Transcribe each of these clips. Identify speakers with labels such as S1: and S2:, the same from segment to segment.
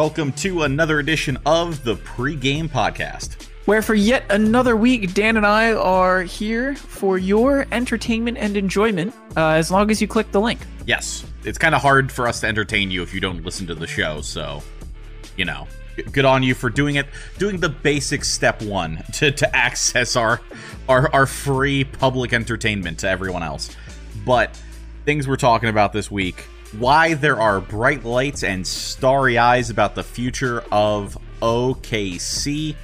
S1: Welcome to another edition of the pregame podcast.
S2: Where for yet another week, Dan and I are here for your entertainment and enjoyment, uh, as long as you click the link.
S1: Yes, it's kind of hard for us to entertain you if you don't listen to the show, so, you know, good on you for doing it, doing the basic step one to, to access our, our, our free public entertainment to everyone else. But things we're talking about this week why there are bright lights and starry eyes about the future of OKC,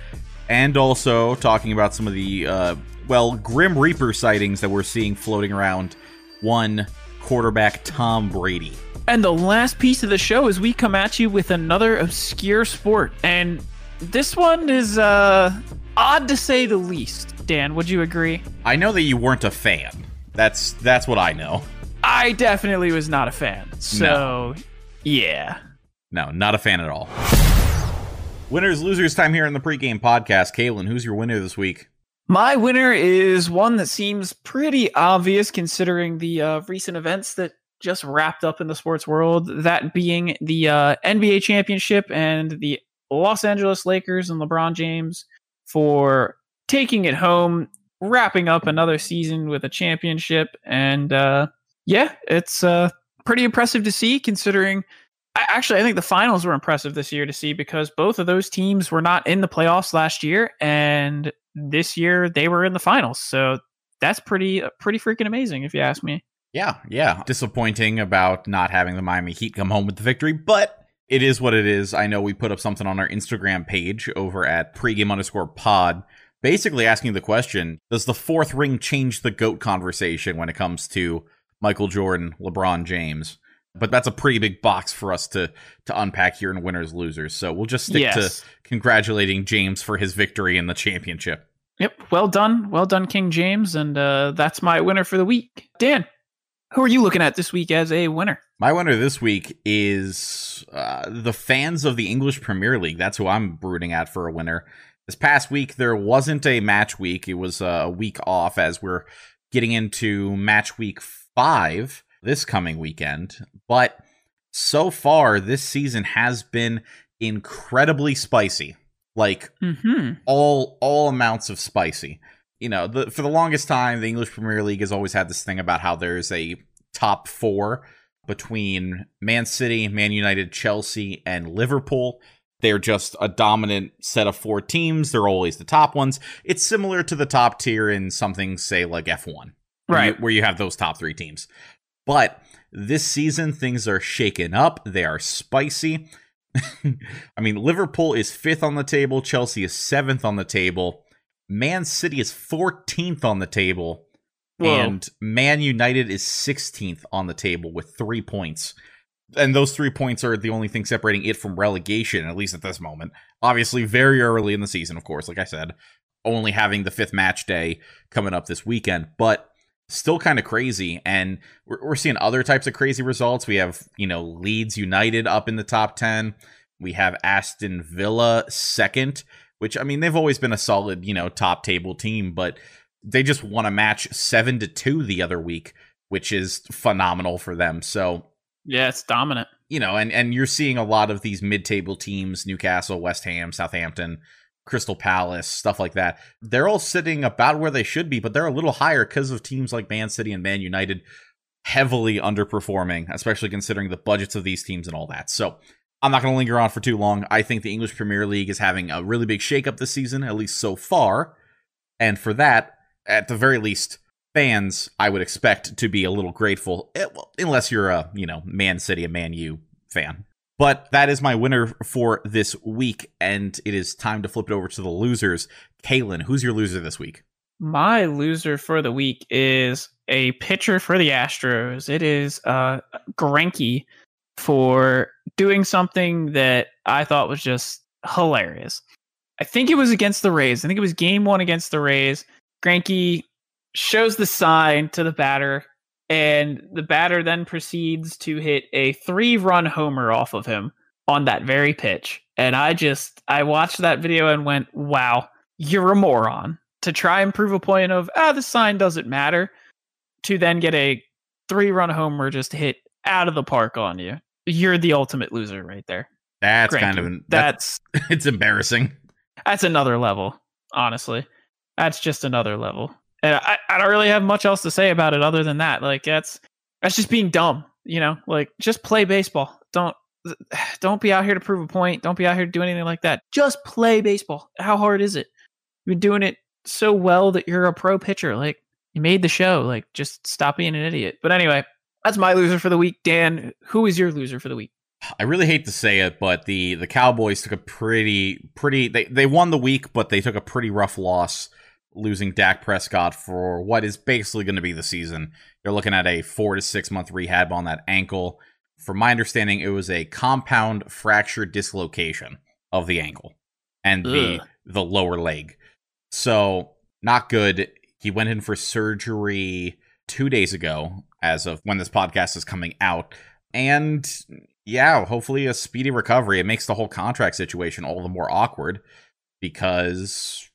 S1: and also talking about some of the, uh, well, Grim Reaper sightings that we're seeing floating around one quarterback Tom Brady.
S2: And the last piece of the show is we come at you with another obscure sport. And this one is uh odd to say the least. Dan, would you agree?
S1: I know that you weren't a fan. That's that's what I know.
S2: I definitely was not a fan. So, no. yeah.
S1: No, not a fan at all. Winners, losers time here in the pregame podcast. Calen, who's your winner this week?
S2: My winner is one that seems pretty obvious considering the uh, recent events that just wrapped up in the sports world. That being the uh, NBA championship and the Los Angeles Lakers and LeBron James for taking it home, wrapping up another season with a championship, and uh, yeah, it's uh, pretty impressive to see considering. Actually, I think the finals were impressive this year to see because both of those teams were not in the playoffs last year, and this year they were in the finals. So that's pretty uh, pretty freaking amazing, if you ask me.
S1: Yeah, yeah. Disappointing about not having the Miami Heat come home with the victory, but it is what it is. I know we put up something on our Instagram page over at pregame underscore pod, basically asking the question Does the fourth ring change the GOAT conversation when it comes to Michael Jordan, LeBron James. But that's a pretty big box for us to to unpack here in winners losers. So we'll just stick yes. to congratulating James for his victory in the championship.
S2: Yep, well done, well done, King James, and uh, that's my winner for the week. Dan, who are you looking at this week as a winner?
S1: My winner this week is uh, the fans of the English Premier League. That's who I'm brooding at for a winner. This past week, there wasn't a match week. It was a week off as we're getting into match week five this coming weekend. But so far, this season has been incredibly spicy. Like mm-hmm. all all amounts of spicy. You know, the, for the longest time, the English Premier League has always had this thing about how there's a top four between Man City, Man United, Chelsea, and Liverpool. They're just a dominant set of four teams. They're always the top ones. It's similar to the top tier in something, say, like F1
S2: right?
S1: Where you, where you have those top three teams. But this season, things are shaken up. They are spicy. I mean, Liverpool is fifth on the table. Chelsea is seventh on the table. Man City is 14th on the table. Whoa. And Man United is 16th on the table with three points. And those three points are the only thing separating it from relegation, at least at this moment. Obviously, very early in the season, of course, like I said, only having the fifth match day coming up this weekend. But still kind of crazy and we're, we're seeing other types of crazy results we have you know leeds united up in the top 10 we have aston villa second which i mean they've always been a solid you know top table team but they just won a match 7 to 2 the other week which is phenomenal for them so
S2: yeah it's dominant
S1: you know and and you're seeing a lot of these mid-table teams newcastle west ham southampton Crystal Palace, stuff like that. They're all sitting about where they should be, but they're a little higher because of teams like Man City and Man United heavily underperforming, especially considering the budgets of these teams and all that. So I'm not going to linger on for too long. I think the English Premier League is having a really big shakeup this season, at least so far. And for that, at the very least, fans I would expect to be a little grateful, eh, unless you're a you know Man City, a Man U fan. But that is my winner for this week, and it is time to flip it over to the losers. Calen, who's your loser this week?
S2: My loser for the week is a pitcher for the Astros. It is uh Greinke for doing something that I thought was just hilarious. I think it was against the Rays. I think it was game one against the Rays. Greinke shows the sign to the batter and the batter then proceeds to hit a three run homer off of him on that very pitch. And I just I watched that video and went, "Wow, you're a moron." To try and prove a point of, "Ah, the sign doesn't matter." To then get a three-run homer just hit out of the park on you. You're the ultimate loser right there.
S1: That's
S2: Grant
S1: kind of an, that's
S2: that's
S1: it's embarrassing.
S2: that's another level, honestly. That's just another level. And I, I don't really have much else to say about it other than that. Like that's that's just being dumb, you know? Like just play baseball. Don't don't be out here to prove a point. Don't be out here to do anything like that. Just play baseball. How hard is it? You've been doing it so well that you're a pro pitcher. Like you made the show. Like just stop being an idiot. But anyway, that's my loser for the week. Dan, who is your loser for the week?
S1: I really hate to say it, but the the Cowboys took a pretty pretty they they won the week, but they took a pretty rough loss losing Dak Prescott for what is basically going to be the season. They're looking at a 4 to 6 month rehab on that ankle. From my understanding, it was a compound fracture dislocation of the ankle and the the lower leg. So, not good. He went in for surgery 2 days ago as of when this podcast is coming out. And yeah, hopefully a speedy recovery. It makes the whole contract situation all the more awkward because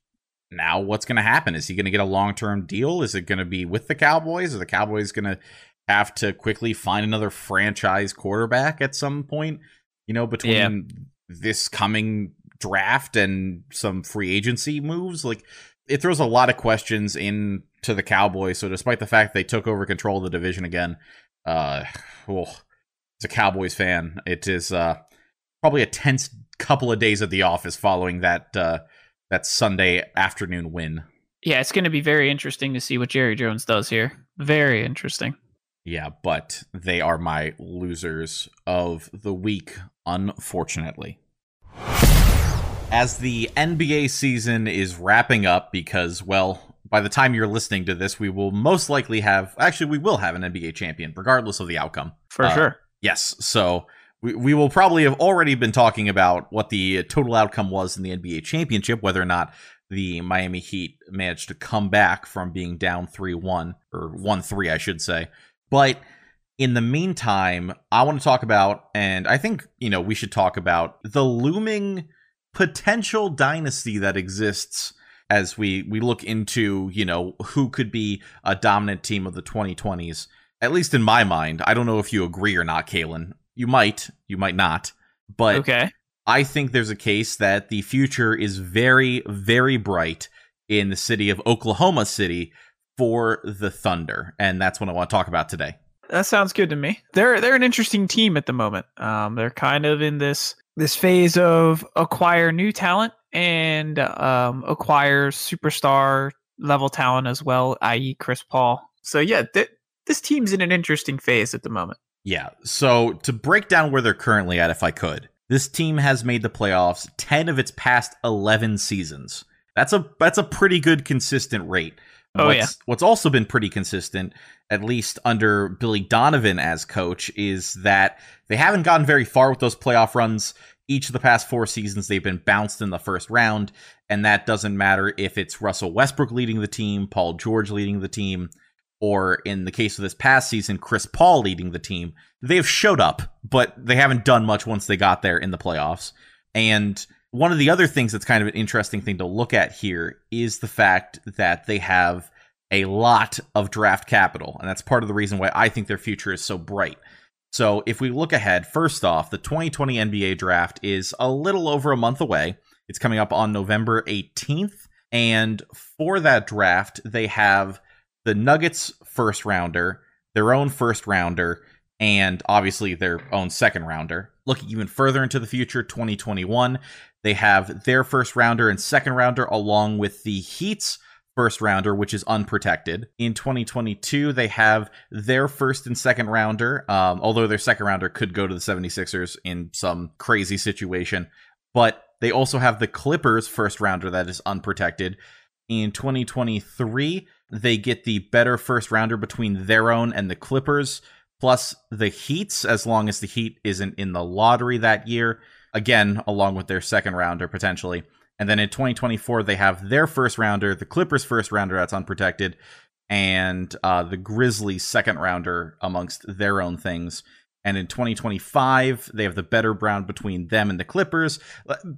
S1: now what's going to happen? Is he going to get a long term deal? Is it going to be with the Cowboys? Are the Cowboys going to have to quickly find another franchise quarterback at some point? You know, between
S2: Yeah.
S1: this coming draft and some free agency moves, like it throws a lot of questions into the Cowboys. So, despite the fact they took over control of the division again, uh, oh, as a Cowboys fan, it is uh, probably a tense couple of days at the office following that uh, that Sunday afternoon win.
S2: Yeah, it's going to be very interesting to see what Jerry Jones does here. Very interesting.
S1: Yeah, but they are my losers of the week, unfortunately. As the NBA season is wrapping up, because, well, by the time you're listening to this, we will most likely have, actually, we will have an NBA champion, regardless of the outcome.
S2: For
S1: Uh,
S2: sure.
S1: Yes, so we, we will probably have already been talking about what the total outcome was in the NBA championship, whether or not the Miami Heat managed to come back from being down 3 1, or 1 3, I should say. But in the meantime, I want to talk about, and I think, you know, we should talk about the looming potential dynasty that exists as we we look into, you know, who could be a dominant team of the 2020s. At least in my mind. I don't know if you agree or not, Calen. You might, you might not. But
S2: okay.
S1: I think there's a case that the future is very, very bright in the city of Oklahoma City for the Thunder. And that's what I want to talk about today.
S2: That sounds good to me. They're they're an interesting team at the moment. Um, they're kind of in this this phase of acquire new talent and um, acquire superstar level talent as well, i.e., Chris Paul. So yeah, th- this team's in an interesting phase at the moment.
S1: Yeah. So to break down where they're currently at, if I could, this team has made the playoffs 10 of its past 11 seasons. That's a that's a pretty good consistent rate.
S2: Oh,
S1: what's,
S2: yeah.
S1: What's also been pretty consistent, at least under Billy Donovan as coach, is that they haven't gotten very far with those playoff runs. Each of the past four seasons, they've been bounced in the first round, and that doesn't matter if it's Russell Westbrook leading the team, Paul George leading the team, or in the case of this past season, Chris Paul leading the team. They've showed up, but they haven't done much once they got there in the playoffs. And one of the other things that's kind of an interesting thing to look at here is the fact that they have a lot of draft capital. And that's part of the reason why I think their future is so bright. So if we look ahead, first off, the 2020 NBA draft is a little over a month away. It's coming up on November 18th. And for that draft, they have the Nuggets first rounder, their own first rounder, and obviously their own second rounder. Looking even further into the future, 2021, they have their first rounder and second rounder, along with the Heat's first rounder, which is unprotected. In 2022, they have their first and second rounder, um, although their second rounder could go to the 76ers in some crazy situation. But they also have the Clippers first rounder that is unprotected. In 2023, they get the better first rounder between their own and the Clippers, plus the Heats, as long as the Heat isn't in the lottery that year. Again, along with their second rounder potentially. And then in 2024, they have their first rounder, the Clippers' first rounder that's unprotected, and uh, the Grizzlies' second rounder amongst their own things. And in 2025, they have the better ground between them and the Clippers.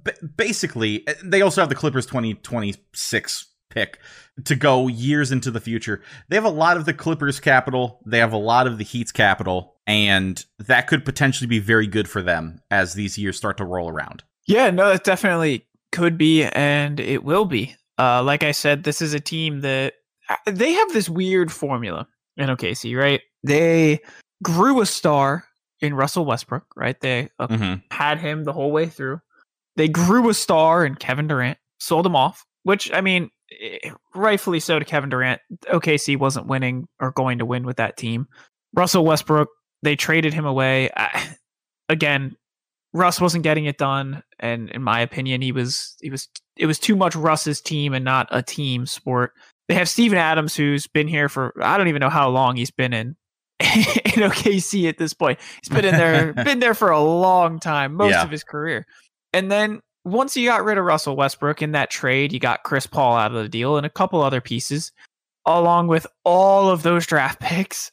S1: B- basically, they also have the Clippers 2026 pick to go years into the future. They have a lot of the Clippers capital, they have a lot of the Heat's capital, and that could potentially be very good for them as these years start to roll around.
S2: Yeah, no, it definitely could be, and it will be. Uh, like I said, this is a team that uh, they have this weird formula in OKC, right? They grew a star in Russell Westbrook, right? They uh, mm-hmm. had him the whole way through. They grew a star in Kevin Durant, sold him off, which I mean, Eh, rightfully so to Kevin Durant. OKC wasn't winning or going to win with that team. Russell Westbrook, they traded him away. I, again, Russ wasn't getting it done, and in my opinion, he was he was it was too much Russ's team and not a team sport. They have Steven Adams, who's been here for I don't even know how long he's been in in OKC at this point. He's been in there been there for a long time, most yeah. of his career. And then once you got rid of Russell Westbrook in that trade, you got Chris Paul out of the deal and a couple other pieces, along with all of those draft picks.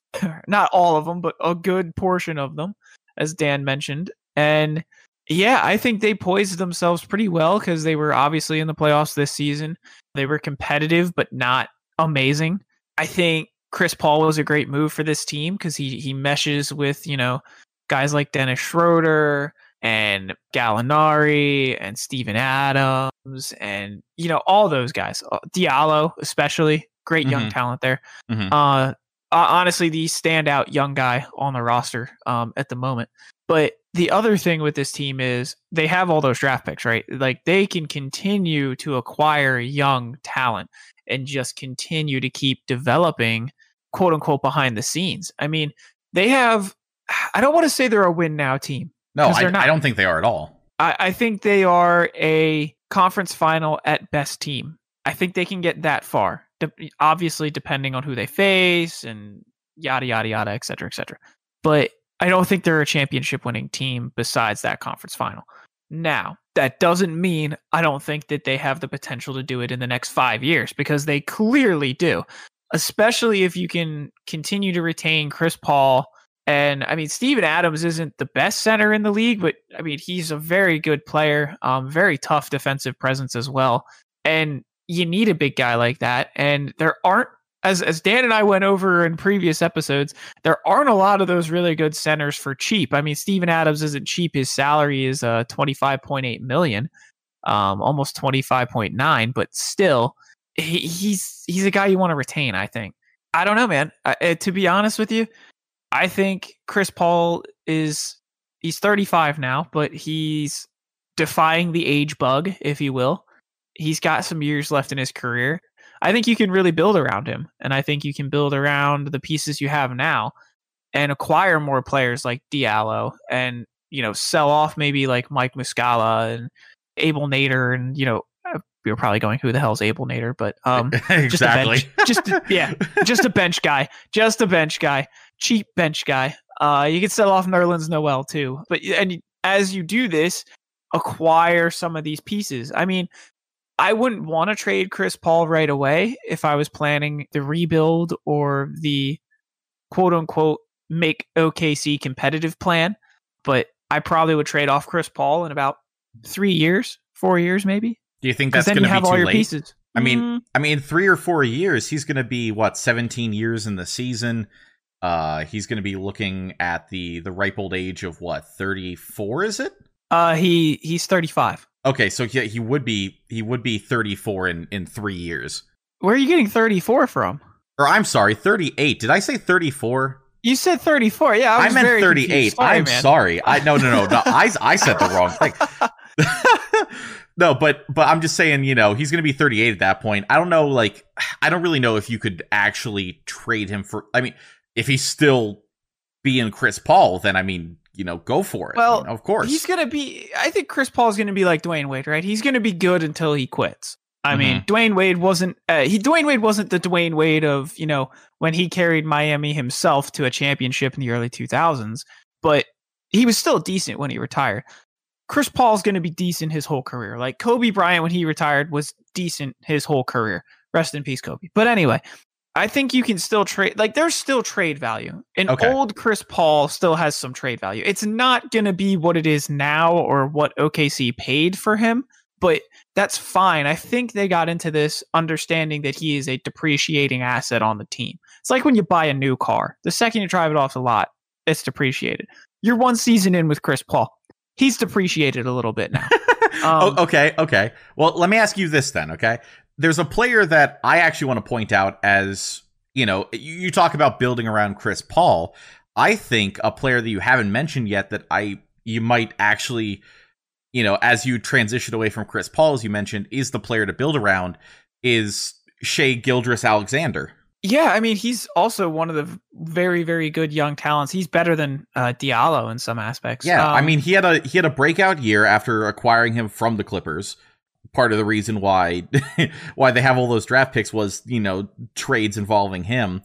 S2: Not all of them, but a good portion of them, as Dan mentioned. And yeah, I think they poised themselves pretty well because they were obviously in the playoffs this season. They were competitive, but not amazing. I think Chris Paul was a great move for this team because he he meshes with you know guys like Dennis Schroeder and Gallinari and Steven Adams and you know all those guys, uh, Diallo especially, great young mm-hmm. talent there. Mm-hmm. Uh, honestly, the standout young guy on the roster um, at the moment. But the other thing with this team is they have all those draft picks, right? Like they can continue to acquire young talent and just continue to keep developing quote unquote behind the scenes. I mean, they have I don't want to say they're a win now team.
S1: No, I, I, don't think they are at all.
S2: I, I think they are a conference final at best team. I think they can get that far. De- obviously, depending on who they face and yada yada yada, et cetera, et cetera. But I don't think they're a championship winning team besides that conference final. Now, that doesn't mean I don't think that they have the potential to do it in the next five years because they clearly do, especially if you can continue to retain Chris Paul. And I mean, Steven Adams isn't the best center in the league, but I mean, he's a very good player, um, very tough defensive presence as well. And you need a big guy like that. And there aren't as as Dan and I went over in previous episodes, there aren't a lot of those really good centers for cheap. I mean, Steven Adams isn't cheap. His salary is uh 25.8 million, um, almost 25.9, but still, he, he's he's a guy you want to retain. I think. I don't know, man. I, uh, to be honest with you, I think Chris Paul is he's 35 now, but he's defying the age bug, if you will. He's got some years left in his career. I think you can really build around him. And I think you can build around the pieces you have now and acquire more players like Diallo and, you know, sell off maybe like Mike Muscala and Abel Nader and, you know, uh, are probably going, who the hell's Abel Nader? But um,
S1: exactly.
S2: just a bench, just a, yeah, just a bench guy, just a bench guy, cheap bench guy. Uh, you can sell off Nerlens Noel too, but and as you do this, acquire some of these pieces. I mean, I wouldn't want to trade Chris Paul right away if I was planning the rebuild or the quote unquote make OKC competitive plan. But I probably would trade off Chris Paul in about three years, four years, maybe.
S1: Do you think that's going to be have all your late? pieces? I mean, mm. I mean, three or four years. He's going to be what seventeen years in the season. Uh, he's going to be looking at the the ripe old age of what thirty four. Is it?
S2: Uh, he he's thirty five.
S1: Okay, so he, he would be he would be 34 in in 3 years.
S2: Where are you getting 34 from?
S1: Or I'm sorry, 38. Did I say 34?
S2: You said 34. Yeah, I,
S1: I meant 38. Sorry, I'm man. sorry. I no no no no. I I said the wrong thing. no, but but I'm just saying, you know, he's going to be 38 at that point. I don't know like I don't really know if you could actually trade him for I mean, if he's still being Chris Paul, then I mean, you know, go for it.
S2: Well,
S1: you know, of course.
S2: He's going to be, I think Chris Paul's going to be like Dwyane Wade, right? He's going to be good until he quits. I mm-hmm. mean, Dwyane Wade wasn't, uh, he, Dwyane Wade wasn't the Dwyane Wade of, you know, when he carried Miami himself to a championship in the early 2000s, but he was still decent when he retired. Chris Paul's going to be decent his whole career. Like Kobe Bryant, when he retired, was decent his whole career. Rest in peace, Kobe. But anyway, I think you can still trade. Like, there's still trade value. And
S1: Okay.
S2: old Chris Paul still has some trade value. It's not going to be what it is now or what OKC paid for him, but that's fine. I think they got into this understanding that he is a depreciating asset on the team. It's like when you buy a new car. The second you drive it off the lot, it's depreciated. You're one season in with Chris Paul. He's depreciated a little bit now. Um,
S1: oh, okay, okay. Well, let me ask you this then, okay? There's a player that I actually want to point out as, you know, you, talk about building around Chris Paul. I think a player that you haven't mentioned yet that I you might actually, you know, as you transition away from Chris Paul, as you mentioned, is the player to build around is Shai Gilgeous-Alexander.
S2: Yeah, I mean, he's also one of the very, very good young talents. He's better than uh, Diallo in some aspects.
S1: Yeah, I
S2: Um,
S1: mean he had a he had a breakout year after acquiring him from the Clippers. Part of the reason why why they have all those draft picks was you know trades involving him,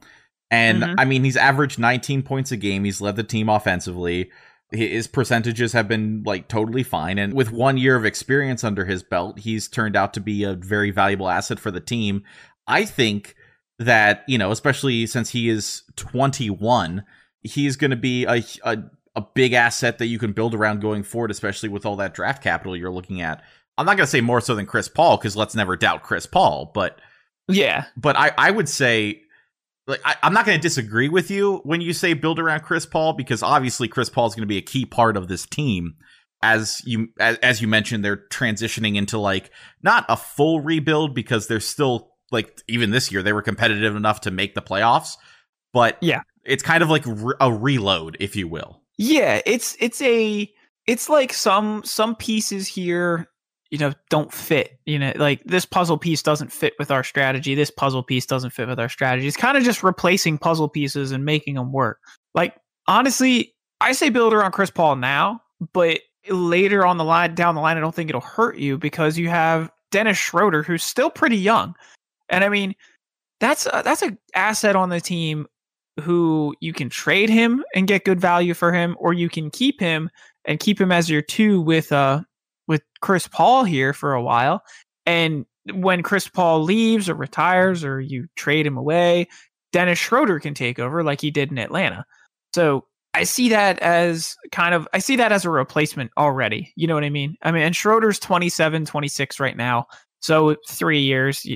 S1: and
S2: Mhm.
S1: I mean he's averaged 19 points a game. He's led the team offensively. His percentages have been like totally fine, and with one year of experience under his belt, he's turned out to be a very valuable asset for the team. I think that you know, especially since he is 21, he's going to be a, a a big asset that you can build around going forward, especially with all that draft capital you're looking at. I'm not going to say more so than Chris Paul because let's never doubt Chris Paul, but
S2: yeah,
S1: but I I would say like I, I'm not going to disagree with you when you say build around Chris Paul because obviously Chris Paul is going to be a key part of this team. As you as, as you mentioned, they're transitioning into like not a full rebuild because they're still like even this year they were competitive enough to make the playoffs, but
S2: Yeah.
S1: it's kind of like a reload, if you will.
S2: yeah. It's it's a it's like some some pieces here, you know, don't fit. You know, like this puzzle piece doesn't fit with our strategy. This puzzle piece doesn't fit with our strategy. It's kind of just replacing puzzle pieces and making them work. Like honestly, I say build around Chris Paul now, but later on the line down the line, I don't think it'll hurt you because you have Dennis Schroeder, who's still pretty young, and I mean, that's a, that's a asset on the team who you can trade him and get good value for him, or you can keep him and keep him as your two with uh with Chris Paul here for a while. And when Chris Paul leaves or retires or you trade him away, Dennis Schroeder can take over like he did in Atlanta. So I see that as kind of I see that as a replacement already. You know what I mean? I mean, and Schroeder's 27, 26 right now. So 3 years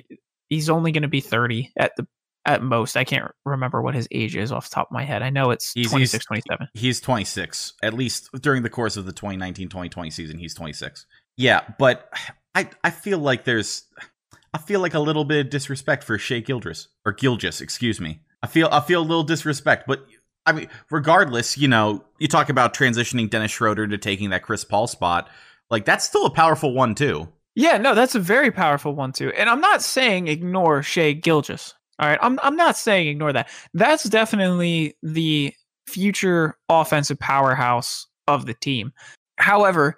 S2: he's only going to be 30 at the at most. I can't remember what his age is off the top of my head. I know it's
S1: He's-
S2: 26,
S1: he's-
S2: 27.
S1: He's 26. At least during the course of the 2019-2020 season, he's 26. Yeah, but I I feel like there's I feel like a little bit of disrespect for Shai Gilgeous or Gilgeous, excuse me. I feel I feel a little disrespect, but I mean, regardless, you know, you talk about transitioning Dennis Schroeder to taking that Chris Paul spot. Like that's still a powerful one too.
S2: Yeah, no, that's a very powerful one too. And I'm not saying ignore Shai Gilgeous. All right, I'm I'm not saying ignore that. That's definitely the future offensive powerhouse of the team. However,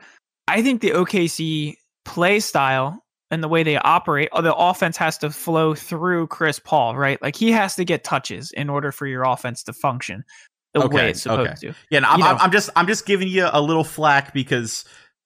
S2: I think the OKC play style and the way they operate, uh, the offense has to flow through Chris Paul, right? Like he has to get touches in order for your offense to function the
S1: Okay,
S2: way it's supposed
S1: okay.
S2: to.
S1: Yeah, and I'm, I'm. I'm just I'm just giving you a little flack because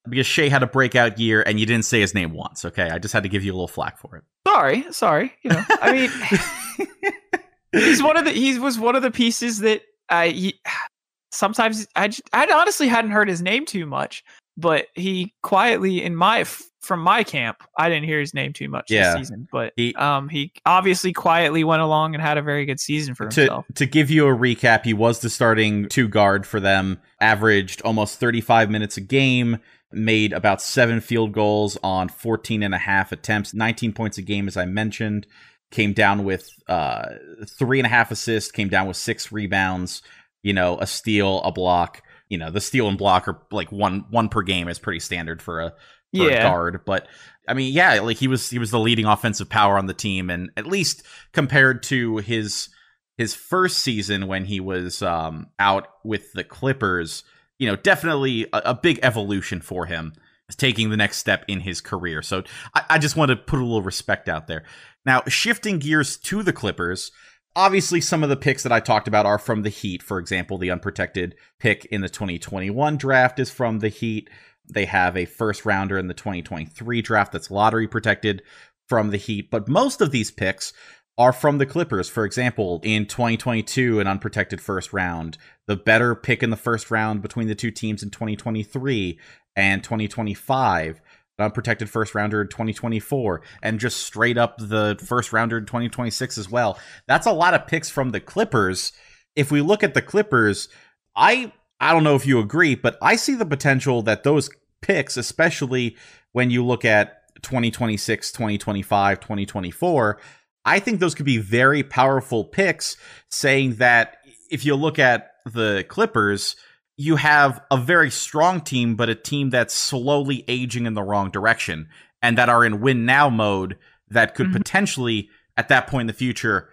S1: because Shai had a breakout year and you didn't say his name once. Okay, I just had to give you a little flack for it.
S2: Sorry, sorry. You know, I mean, he's one of the he was one of the pieces that I he, sometimes I honestly hadn't heard his name too much, but he quietly in my from my camp I didn't hear his name too much
S1: Yeah.
S2: this season, but
S1: He-
S2: um he obviously quietly went along and had a very good season for
S1: to
S2: himself.
S1: to give you a recap, he was the starting two guard for them, averaged almost 35 minutes a game, made about seven field goals on 14 and a half attempts, 19 points a game, as I mentioned. Came down with uh, three and a half assists, came down with six rebounds, you know, a steal, a block. You know, the steal and block are like one one per game is pretty standard for a for a guard. But I mean, yeah, like he was he was the leading offensive power on the team, and at least compared to his his first season when he was um, out with the Clippers, you know, definitely a, a big evolution for him, taking the next step in his career. So I, I just want to put a little respect out there. Now, shifting gears to the Clippers. Obviously, some of the picks that I talked about are from the Heat. For example, the unprotected pick in the 2021 draft is from the Heat. They have a first rounder in the 2023 draft that's lottery protected from the Heat. But most of these picks are from the Clippers. For example, in 2022, an unprotected first round, the better pick in the first round between the two teams in 2023 and 2025, an Uh, unprotected first rounder in 2024, and just straight up the first rounder in 2026 as well. That's a lot of picks from the Clippers. If we look at the Clippers, I I don't know if you agree, but I see the potential that those picks, especially when you look at 2026, 2025, 2024, I think those could be very powerful picks, saying that if you look at the Clippers, you have a very strong team, but a team that's slowly aging in the wrong direction and that are in win now mode that could mm-hmm. potentially, at that point in the future,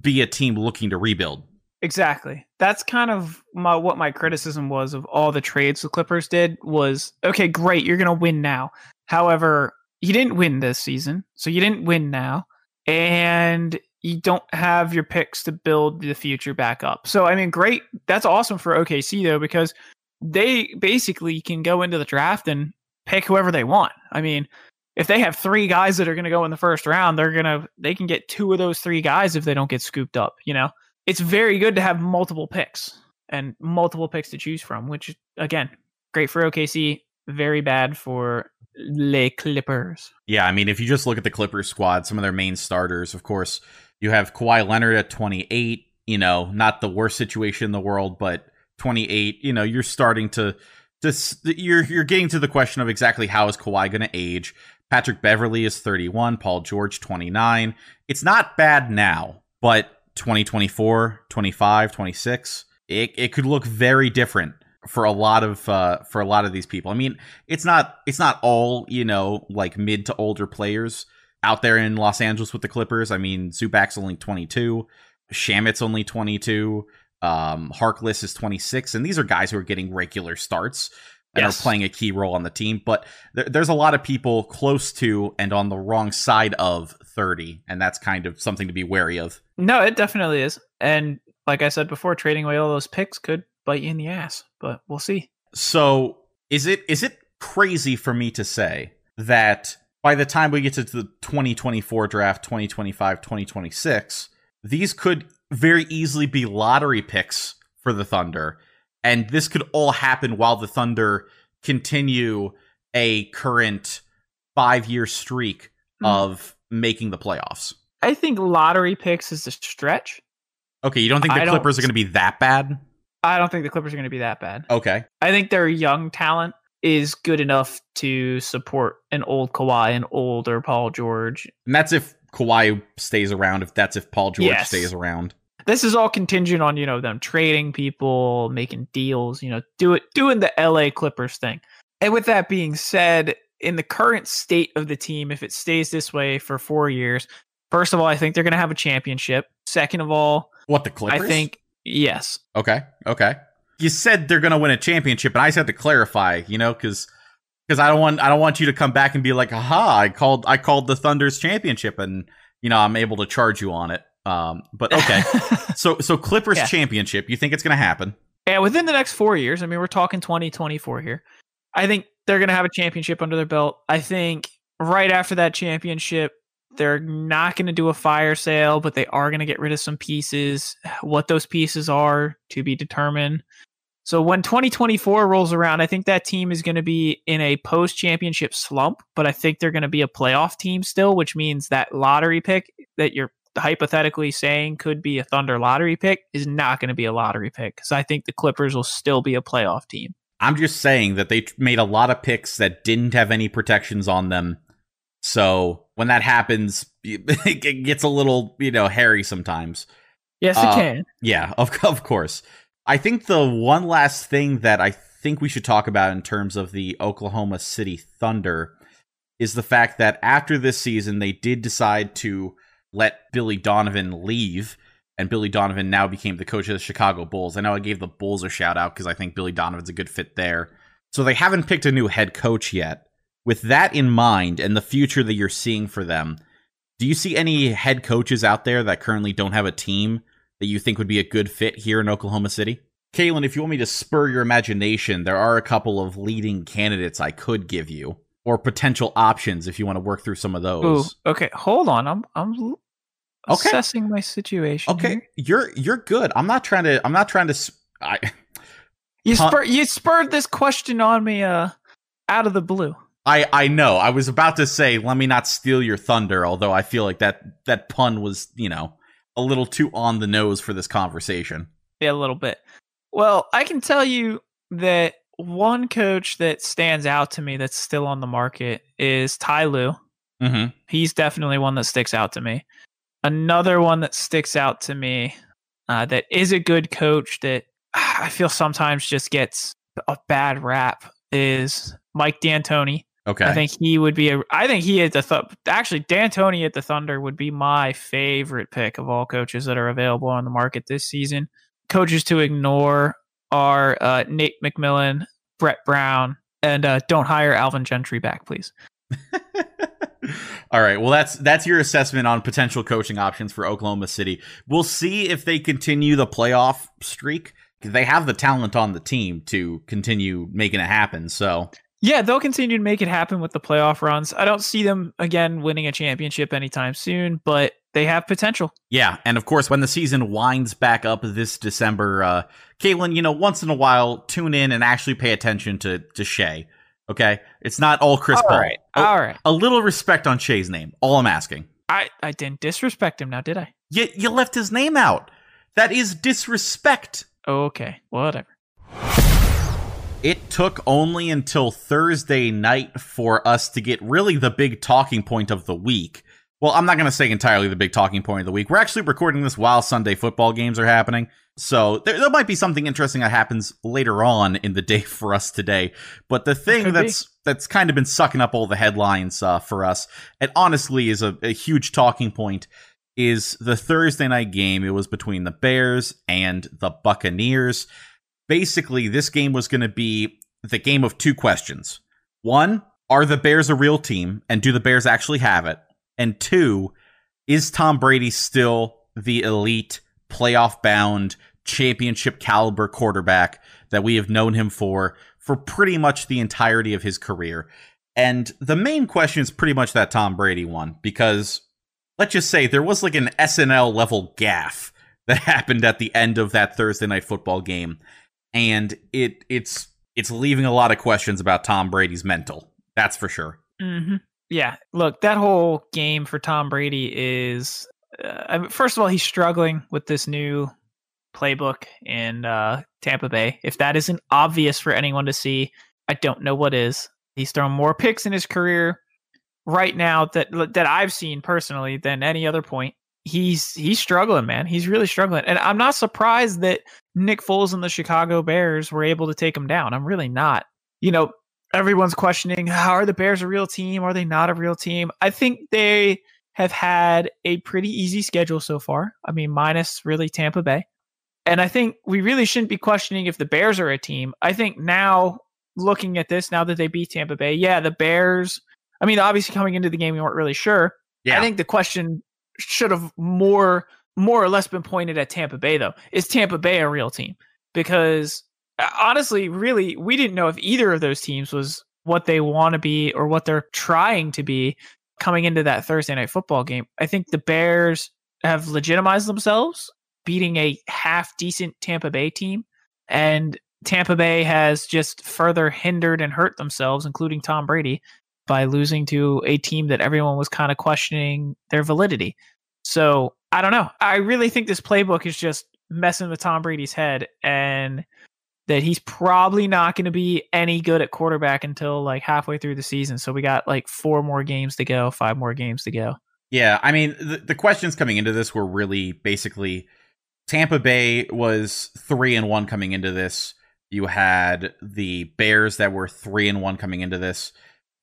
S1: be a team looking to rebuild.
S2: Exactly. That's kind of my what my criticism was of all the trades the Clippers did was okay, great, you're gonna win now. However, you didn't win this season, so you didn't win now, and you don't have your picks to build the future back up. So I mean, great. That's awesome for OKC though, because they basically can go into the draft and pick whoever they want. I mean, if they have three guys that are going to go in the first round, they're going to they can get two of those three guys if they don't get scooped up, you know it's very good to have multiple picks and multiple picks to choose from, which again, great for OKC, very bad for Le Clippers.
S1: Yeah, I mean, if you just look at the Clippers squad, some of their main starters, of course, you have Kawhi Leonard at 28, you know, not the worst situation in the world, but 28, you know, you're starting to this you're you're getting to the question of exactly how is Kawhi going to age. Patrick Beverley is 31, Paul George 29. It's not bad now, but 2024, 25, 26, it, it could look very different for a lot of uh, for a lot of these people. I mean, it's not it's not all, you know, like mid to older players out there in Los Angeles with the Clippers. I mean, Zubac's only 22, Shamet's only 22, um, Harkless is 26, and these are guys who are getting regular starts and yes. are playing a key role on the team. But th- there's a lot of people close to and on the wrong side of 30, and that's kind of something to be wary of.
S2: No, it definitely is. And like I said before, trading away all those picks could bite you in the ass, but we'll see.
S1: So is it is it crazy for me to say that by the time we get to the 2024 draft, 2025, 2026, these could very easily be lottery picks for the Thunder and this could all happen while the Thunder continue a current five year streak mm. of making the playoffs.
S2: I think lottery picks is a stretch.
S1: Okay, you don't think the I Clippers are going to be that bad?
S2: I don't think the Clippers are going to be that bad.
S1: Okay.
S2: I think their young talent is good enough to support an old Kawhi, an older Paul George.
S1: And that's if Kawhi stays around, if that's if Paul George yes. stays around
S2: this is all contingent on you know them trading people, making deals, you know, do it doing the LA Clippers thing. And with that being said, in the current state of the team, if it stays this way for four years, first of all, I think they're going to have a championship. Second of all,
S1: what the Clippers?
S2: I think yes.
S1: Okay, okay. You said they're going to win a championship, and I just had to clarify, you know, because because I don't want I don't want you to come back and be like, aha, I called I called the Thunder's championship, and you know I'm able to charge you on it. Um, but okay. so so Clippers yeah. championship, you think it's going to happen?
S2: Yeah, within the next 4 years. I mean, we're talking 2024 here. I think they're going to have a championship under their belt. I think right after that championship, they're not going to do a fire sale, but they are going to get rid of some pieces. What those pieces are to be determined. So when 2024 rolls around, I think that team is going to be in a post championship slump, but I think they're going to be a playoff team still, which means that lottery pick that you're hypothetically saying could be a Thunder lottery pick is not going to be a lottery pick because I think the Clippers will still be a playoff team.
S1: I'm just saying that they made a lot of picks that didn't have any protections on them. So when that happens, it gets a little, you know, hairy sometimes.
S2: Yes, it uh, can.
S1: Yeah, of, of course. I think the one last thing that I think we should talk about in terms of the Oklahoma City Thunder is the fact that after this season, they did decide to let Billy Donovan leave, and Billy Donovan now became the coach of the Chicago Bulls. I know I gave the Bulls a shout out because I think Billy Donovan's a good fit there. So they haven't picked a new head coach yet. With that in mind and the future that you're seeing for them, do you see any head coaches out there that currently don't have a team that you think would be a good fit here in Oklahoma City? Calen, if you want me to spur your imagination, there are a couple of leading candidates I could give you, or potential options if you want to work through some of those.
S2: Ooh, okay, hold on. I'm I'm
S1: Okay.
S2: assessing my situation.
S1: Okay,
S2: here.
S1: you're you're good. I'm not trying to. I'm not trying to. s- I,
S2: You
S1: Huh.
S2: spurred you spurred this question on me uh out of the blue.
S1: I I know. I was about to say, let me not steal your thunder. Although I feel like that that pun was, you know, a little too on the nose for this conversation.
S2: Yeah, a little bit. Well, I can tell you that one coach that stands out to me that's still on the market is Ty Lue.
S1: Mm-hmm.
S2: He's definitely one that sticks out to me. Another one that sticks out to me uh, that is a good coach that I feel sometimes just gets a bad rap is Mike D'Antoni.
S1: Okay.
S2: I think he would be a. I think he at the th- actually D'Antoni at the Thunder would be my favorite pick of all coaches that are available on the market this season. Coaches to ignore are uh, Nate McMillan, Brett Brown, and uh, don't hire Alvin Gentry back, please.
S1: All right. Well, that's that's your assessment on potential coaching options for Oklahoma City. We'll see if they continue the playoff streak. They have the talent on the team to continue making it happen. So
S2: Yeah, they'll continue to make it happen with the playoff runs. I don't see them again winning a championship anytime soon, but they have potential.
S1: Yeah, and of course, when the season winds back up this December, uh, Caitlin, you know, once in a while, tune in and actually pay attention to to Shai. Okay, it's not all Chris
S2: All
S1: Paul.
S2: right,
S1: A-
S2: all right.
S1: a little respect on Shai's name. All I'm asking.
S2: I I didn't disrespect him now, did I?
S1: You you left his name out. That is disrespect.
S2: Okay, whatever.
S1: It took only until Thursday night for us to get really the big talking point of the week. Well, I'm not going to say entirely the big talking point of the week. We're actually recording this while Sunday football games are happening. So there, there might be something interesting that happens later on in the day for us today. But the thing
S2: Could be.
S1: that's that's kind of been sucking up all the headlines uh, for us, and honestly is a, a huge talking point, is the Thursday night game. It was between the Bears and the Buccaneers basically this game was going to be the game of two questions. One, are the Bears a real team and do the Bears actually have it? And two, is Tom Brady still the elite playoff bound championship caliber quarterback that we have known him for for pretty much the entirety of his career? And the main question is pretty much that Tom Brady one because let's just say there was like an SNL level gaff that happened at the end of that Thursday night football game and it it's it's leaving a lot of questions about Tom Brady's mental. That's for sure.
S2: hmm Yeah, look, that whole game for Tom Brady is. Uh, first of all, he's struggling with this new playbook in uh, Tampa Bay. If that isn't obvious for anyone to see, I don't know what is. He's thrown more picks in his career right now that that I've seen personally than any other point. He's he's struggling, man. He's really struggling, and I'm not surprised that Nick Foles and the Chicago Bears were able to take him down. I'm really not. You know, everyone's questioning how are the Bears a real team? Are they not a real team? I think they have had a pretty easy schedule so far. I mean, minus really Tampa Bay. And I think we really shouldn't be questioning if the Bears are a team. I think now, looking at this, now that they beat Tampa Bay, yeah, the Bears. I mean, obviously coming into the game, we weren't really sure.
S1: Yeah.
S2: I think the question should have more more or less been pointed at Tampa Bay though. Is Tampa Bay a real team? Because uh, honestly, really, we didn't know if either of those teams was what they want to be or what they're trying to be coming into that Thursday night football game. I think the Bears have legitimized themselves beating a half decent Tampa Bay team and Tampa Bay has just further hindered and hurt themselves including Tom Brady by losing to a team that everyone was kind of questioning their validity. So I don't know. I really think this playbook is just messing with Tom Brady's head and that he's probably not going to be any good at quarterback until like halfway through the season. So we got like four more games to go, five more games to go.
S1: Yeah, I mean, the, the questions coming into this were really basically Tampa Bay was three and one coming into this. You had the Bears that were three and one coming into this,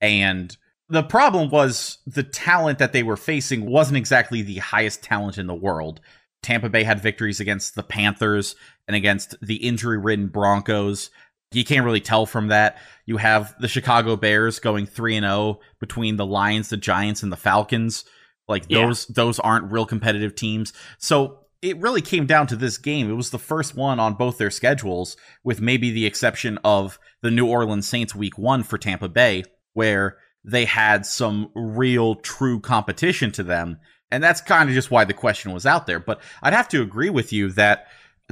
S1: and the problem was the talent that they were facing wasn't exactly the highest talent in the world. Tampa Bay had victories against the Panthers and against the injury-ridden Broncos. You can't really tell from that. You have the Chicago Bears going 3 and 0 between the Lions, the Giants and the Falcons. Like
S2: Yeah.
S1: those those aren't real competitive teams. So it really came down to this game. It was the first one on both their schedules with maybe the exception of the New Orleans Saints week 1 for Tampa Bay where they had some real true competition to them And that's kind of just why the question was out there. But I'd have to agree with you that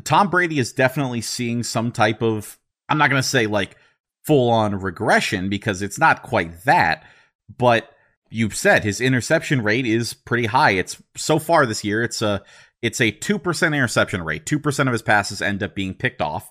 S1: Tom Brady is definitely seeing some type of, I'm not going to say like full on regression because it's not quite that, but you've said his interception rate is pretty high. It's so far this year, it's a it's a two percent interception rate. Two percent of his passes end up being picked off,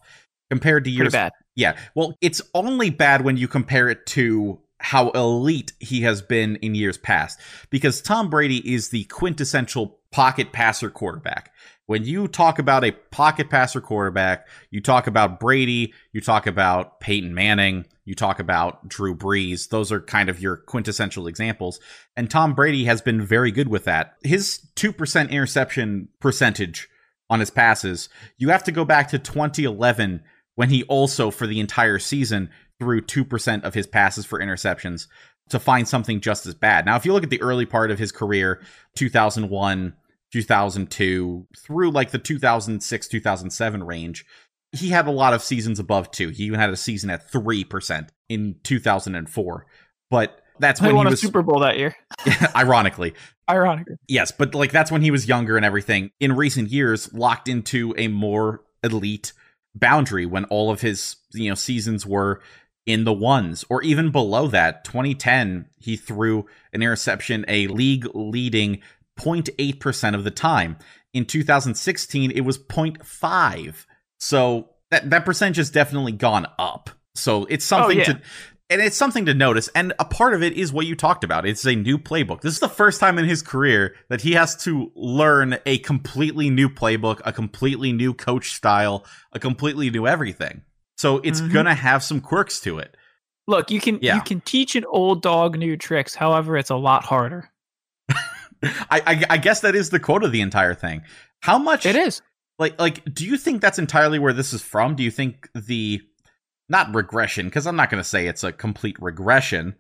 S1: compared to years. Yeah, well, it's only bad when you compare it to how elite he has been in years past, because Tom Brady is the quintessential pocket passer quarterback. When you talk about a pocket passer quarterback, you talk about Brady, you talk about Peyton Manning, you talk about Drew Brees. Those are kind of your quintessential examples. And Tom Brady has been very good with that. His 2% interception percentage on his passes, you have to go back to 2011 when he also, for the entire season, threw 2% of his passes for interceptions to find something just as bad. Now, if you look at the early part of his career, 2001, 2002, through like the 2006, 2007 range, he had a lot of seasons above two. He even had a season at three percent in 2004. But that's when
S2: he won
S1: was
S2: a Super Bowl that year.
S1: ironically,
S2: ironically,
S1: yes. But like that's when he was younger and everything. In recent years, locked into a more elite boundary when all of his you know seasons were in the ones or even below that. 2010, he threw an interception a league leading 0.8% of the time. In 2016, it was 0.5. So that that percentage has definitely gone up. So it's oh, something
S2: oh, yeah.
S1: to and it's something to notice. And a part of it is what you talked about. It's a new playbook. This is the first time in his career that he has to learn a completely new playbook, a completely new coach style, a completely new everything. So it's mm-hmm. gonna have some quirks to it.
S2: Look, you can yeah. you can teach an old dog new tricks. However, it's a lot harder.
S1: I, I, I guess that is the quote of the entire thing. How much
S2: it is?
S1: like like do you think that's entirely where this is from do you think the not regression because i'm not going to say it's a complete regression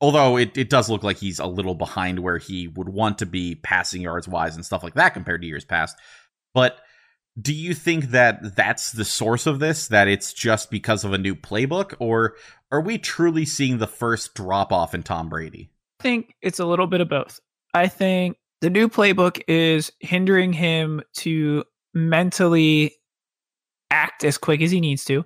S1: although it, it does look like he's a little behind where he would want to be passing yards wise and stuff like that compared to years past but do you think that that's the source of this that it's just because of a new playbook or are we truly seeing the first drop off in tom brady
S2: i think it's a little bit of both i think the new playbook is hindering him to mentally act as quick as he needs to.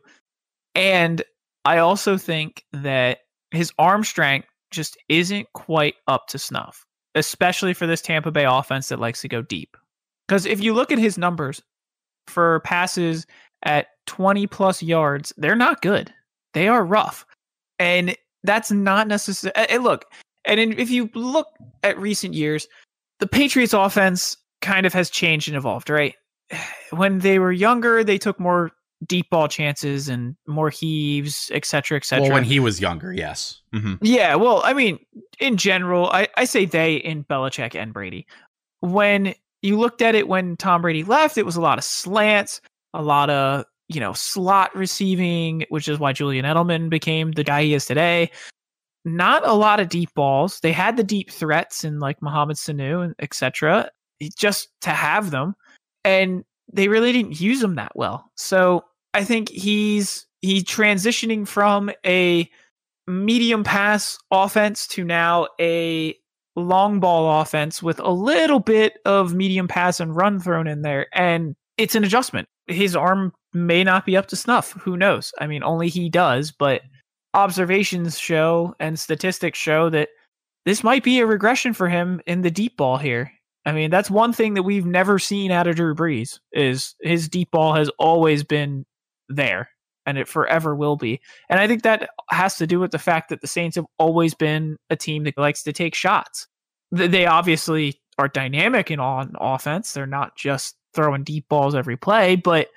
S2: And I also think that his arm strength just isn't quite up to snuff, especially for this Tampa Bay offense that likes to go deep. Because if you look at his numbers for passes at 20 plus yards, they're not good. They are rough. And that's not necessary. And look, and if you look at recent years, the Patriots offense kind of has changed and evolved, right? when they were younger, they took more deep ball chances and more heaves, etc., etc.
S1: Well, when he was younger, yes.
S2: Mm-hmm. Yeah, well, I mean, in general, I, I say they in Belichick and Brady. When you looked at it when Tom Brady left, it was a lot of slants, a lot of you know slot receiving, which is why Julian Edelman became the guy he is today. Not a lot of deep balls. They had the deep threats in like Mohamed Sanu and etc. Just to have them and they really didn't use them that well. So I think he's he's transitioning from a medium pass offense to now a long ball offense with a little bit of medium pass and run thrown in there. And it's an adjustment. His arm may not be up to snuff. Who knows? I mean, only he does, but observations show and statistics show that this might be a regression for him in the deep ball here. I mean, that's one thing that we've never seen out of Drew Brees is his deep ball has always been there and it forever will be. And I think that has to do with the fact that the Saints have always been a team that likes to take shots. They obviously are dynamic in on offense. They're not just throwing deep balls every play, but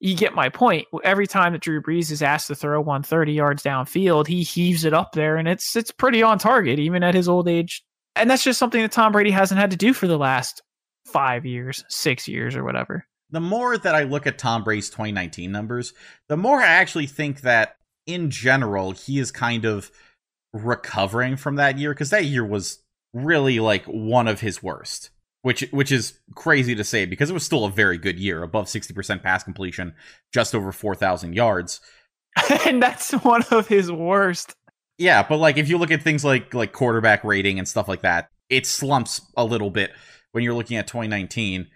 S2: you get my point. Every time that Drew Brees is asked to throw 130 yards downfield, he heaves it up there and it's it's pretty on target even at his old age and that's just something that Tom Brady hasn't had to do for the last five years, six years, or whatever.
S1: The more that I look at Tom Brady's 2019 numbers, the more I actually think that in general, he is kind of recovering from that year because that year was really like one of his worst. Which, which is crazy to say because it was still a very good year, above 60% pass completion, just over 4,000 yards.
S2: and that's one of his worst.
S1: Yeah, but like if you look at things like like quarterback rating and stuff like that, it slumps a little bit when you're looking at 2019.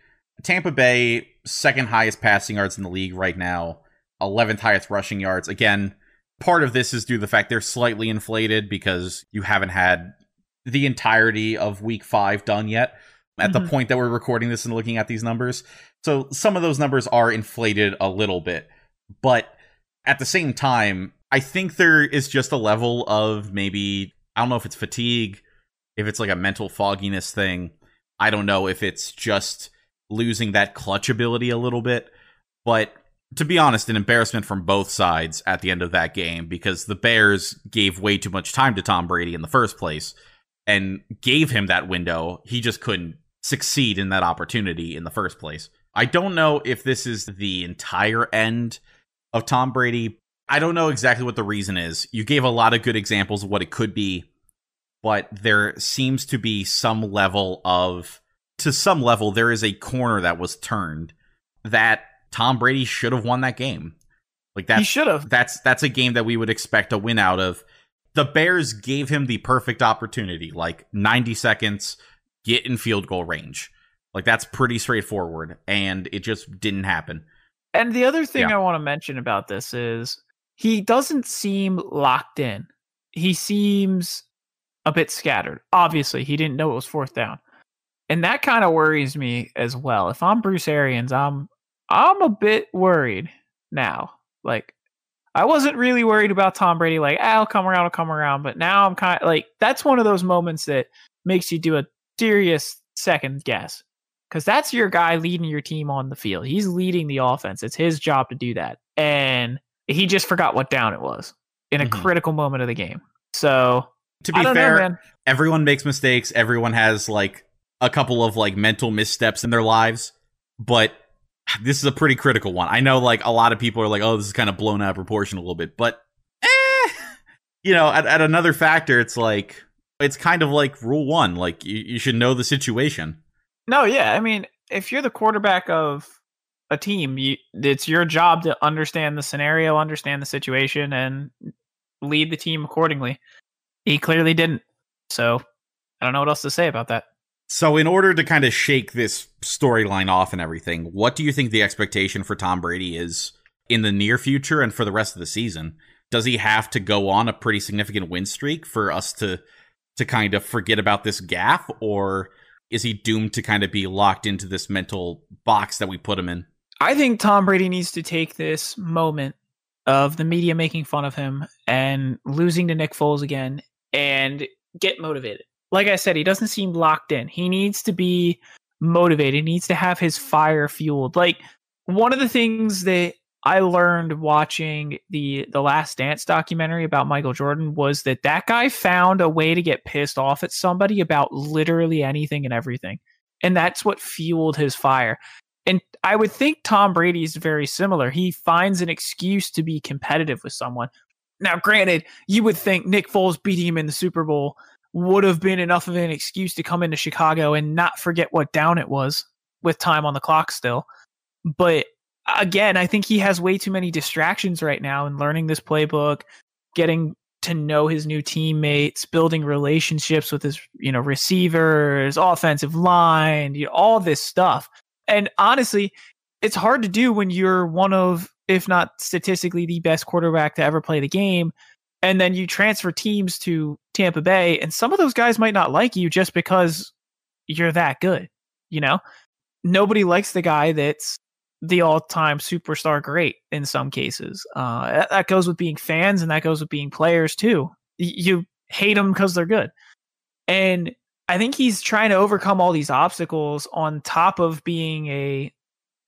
S1: Tampa Bay, second highest passing yards in the league right now, 11th highest rushing yards. Again, part of this is due to the fact they're slightly inflated because you haven't had the entirety of week five done yet at mm-hmm. the point that we're recording this and looking at these numbers. So some of those numbers are inflated a little bit. But at the same time, I think there is just a level of maybe, I don't know if it's fatigue, if it's like a mental fogginess thing. I don't know if it's just losing that clutch ability a little bit. But to be honest, an embarrassment from both sides at the end of that game because the Bears gave way too much time to Tom Brady in the first place and gave him that window. He just couldn't succeed in that opportunity in the first place. I don't know if this is the entire end of Tom Brady. I don't know exactly what the reason is. You gave a lot of good examples of what it could be, but there seems to be some level of, to some level, there is a corner that was turned that Tom Brady should have won that game. Like that,
S2: he should have.
S1: That's that's a game that we would expect a win out of. The Bears gave him the perfect opportunity, like 90 seconds, get in field goal range. Like that's pretty straightforward, and it just didn't happen.
S2: And the other thing yeah. I want to mention about this is he doesn't seem locked in. He seems a bit scattered. Obviously, he didn't know it was fourth down. And that kind of worries me as well. If I'm Bruce Arians, I'm I'm a bit worried now. Like I wasn't really worried about Tom Brady like, ah, I'll come around, I'll come around, but now I'm kind of like that's one of those moments that makes you do a serious second guess because that's your guy leading your team on the field. He's leading the offense. It's his job to do that. And he just forgot what down it was in a mm-hmm. critical moment of the game. So,
S1: to be fair, know, everyone makes mistakes. Everyone has like a couple of like mental missteps in their lives, but this is a pretty critical one. I know like a lot of people are like, oh, this is kind of blown out of proportion a little bit, but eh, you know, at, at another factor, it's like, it's kind of like rule one. Like you, you should know the situation.
S2: No, yeah. I mean, if you're the quarterback of a team, you, it's your job to understand the scenario, understand the situation, and lead the team accordingly. He clearly didn't. So I don't know what else to say about that.
S1: So, in order to kind of shake this storyline off and everything, what do you think the expectation for Tom Brady is in the near future and for the rest of the season? Does he have to go on a pretty significant win streak for us to to kind of forget about this gaffe, or is he doomed to kind of be locked into this mental box that we put him in?
S2: I think Tom Brady needs to take this moment of the media making fun of him and losing to Nick Foles again and get motivated. Like I said, he doesn't seem locked in. He needs to be motivated. He needs to have his fire fueled. Like one of the things that I learned watching the the Last Dance documentary about Michael Jordan was that that guy found a way to get pissed off at somebody about literally anything and everything. And that's what fueled his fire. And I would think Tom Brady is very similar. He finds an excuse to be competitive with someone. Now, granted, you would think Nick Foles beating him in the Super Bowl would have been enough of an excuse to come into Chicago and not forget what down it was with time on the clock still. But again, I think he has way too many distractions right now in learning this playbook, getting to know his new teammates, building relationships with his, you know, receivers, offensive line, you know, all this stuff. And honestly, it's hard to do when you're one of, if not statistically, the best quarterback to ever play the game. And then you transfer teams to Tampa Bay, and some of those guys might not like you just because you're that good. You know, nobody likes the guy that's the all-time superstar great in some cases. Uh, that, goes with being fans, and that goes with being players too. You hate them because they're good, and I think he's trying to overcome all these obstacles on top of being a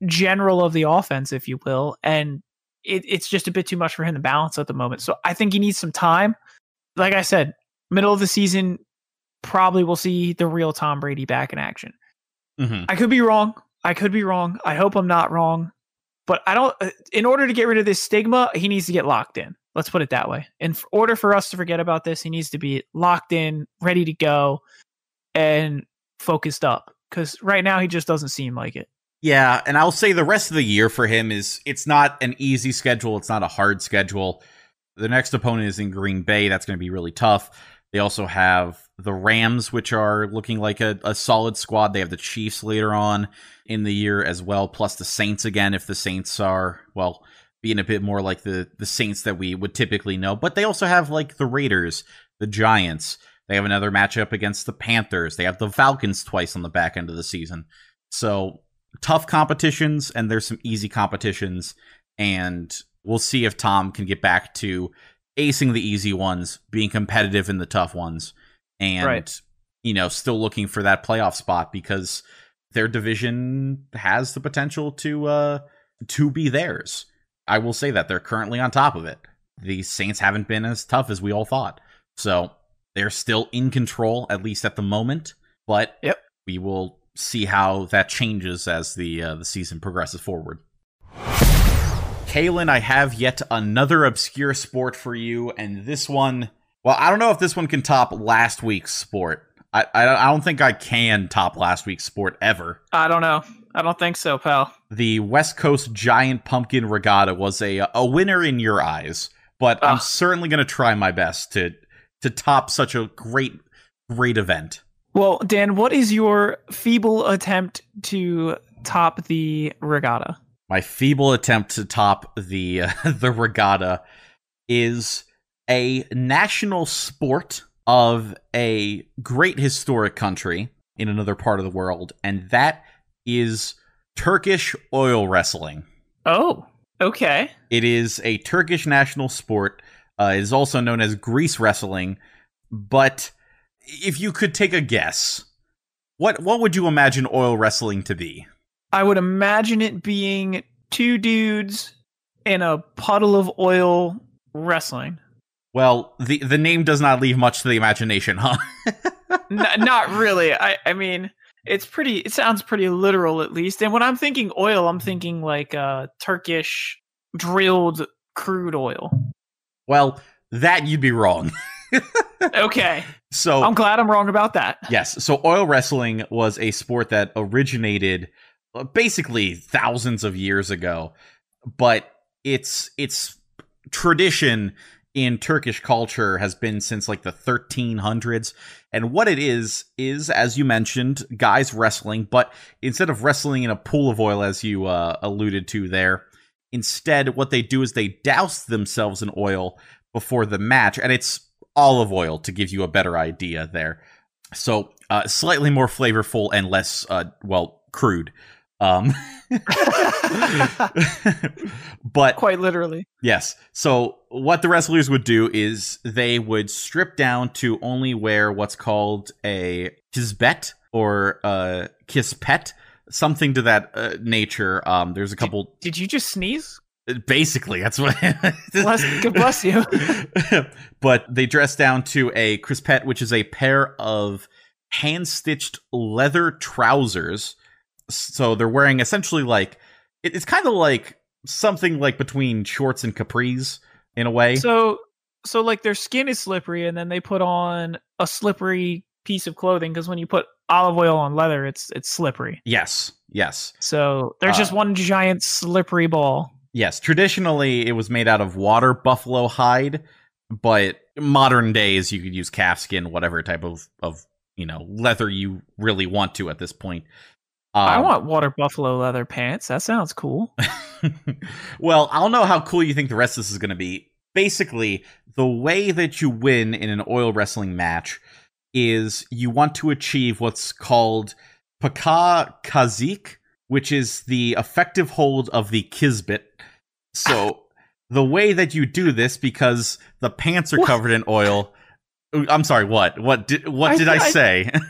S2: general of the offense, if you will, and it, it's just a bit too much for him to balance at the moment. So I think he needs some time. Like I said, middle of the season, probably we'll see the real Tom Brady back in action. Mm-hmm. I could be wrong. I could be wrong. I hope I'm not wrong. But I don't, uh, in order to get rid of this stigma, he needs to get locked in. Let's put it that way. In order for us to forget about this, he needs to be locked in, ready to go, and focused up. Because right now, he just doesn't seem like it.
S1: Yeah, and I'll say the rest of the year for him is it's not an easy schedule. It's not a hard schedule. The next opponent is in Green Bay. That's going to be really tough. They also have the Rams, which are looking like a, a solid squad. They have the Chiefs later on in the year as well, plus the Saints again, if the Saints are, well, being a bit more like the, the Saints that we would typically know. But they also have like the Raiders, the Giants. They have another matchup against the Panthers. They have the Falcons twice on the back end of the season. So tough competitions, and there's some easy competitions. And we'll see if Tom can get back to acing the easy ones, being competitive in the tough ones, and
S2: Right.
S1: you know, still looking for that playoff spot because their division has the potential to uh to be theirs. I will say that they're currently on top of it. The Saints haven't been as tough as we all thought. So they're still in control, at least at the moment. But
S2: Yep.
S1: we will see how that changes as the uh, the season progresses forward. Calen, I have yet another obscure sport for you, and this one. Well, I don't know if this one can top last week's sport. I I, I don't think I can top last week's sport ever.
S2: I don't know. I don't think so, pal.
S1: The West Coast Giant Pumpkin Regatta was a a winner in your eyes, but I'm
S2: Ah.
S1: certainly going to try my best to to top such a great great event.
S2: Well, Dan, what is your feeble attempt to top the regatta?
S1: My feeble attempt to top the uh, the regatta is a national sport of a great historic country in another part of the world, and that is Turkish oil wrestling.
S2: Oh, okay.
S1: It is a Turkish national sport. Uh, it is also known as grease wrestling. But if you could take a guess, what what would you imagine oil wrestling to be?
S2: I would imagine it being two dudes in a puddle of oil wrestling.
S1: Well, the the name does not leave much to the imagination, huh?
S2: Not really. I, I mean, it's pretty. It sounds pretty literal, at least. And when I'm thinking oil, I'm thinking like uh, Turkish drilled crude oil.
S1: well, that you'd be wrong.
S2: Okay,
S1: So
S2: I'm glad I'm wrong about that.
S1: Yes. So oil wrestling was a sport that originated basically thousands of years ago, but its its tradition in Turkish culture has been since like the 1300s. And what it is is as you mentioned, guys wrestling, but instead of wrestling in a pool of oil as you uh, alluded to there, instead what they do is they douse themselves in oil before the match and it's olive oil to give you a better idea there. So uh, slightly more flavorful and less, uh, well, crude. Um, but
S2: Quite literally.
S1: yes, so what the wrestlers would do is they would strip down to only wear what's called a kisbet or a kispet, something to that uh, nature. Um, there's a couple.
S2: Did you just sneeze?
S1: Basically, that's what.
S2: Bless, God bless you.
S1: but they dress down to a crispet, which is a pair of hand stitched leather trousers. So they're wearing essentially like it- it's kind of like something like between shorts and capris in a way.
S2: So, so like their skin is slippery, and then they put on a slippery piece of clothing because when you put olive oil on leather, it's it's slippery.
S1: yes, yes,
S2: So there's just
S1: Uh,
S2: one giant slippery ball.
S1: yes. Traditionally, it was made out of water buffalo hide, but modern days you could use calfskin, whatever type of of you know leather you really want to at this point.
S2: I
S1: Um,
S2: want water buffalo leather pants. That sounds cool.
S1: well, I don't know how cool you think the rest of this is going to be. Basically, the way that you win in an oil wrestling match is you want to achieve what's called Paka Kazik, which is the effective hold of the Kisbet. So, the way that you do this, because the pants are
S2: What?
S1: covered in oil. I'm sorry. What? What did? What
S2: I-
S1: did I,
S2: I-
S1: say?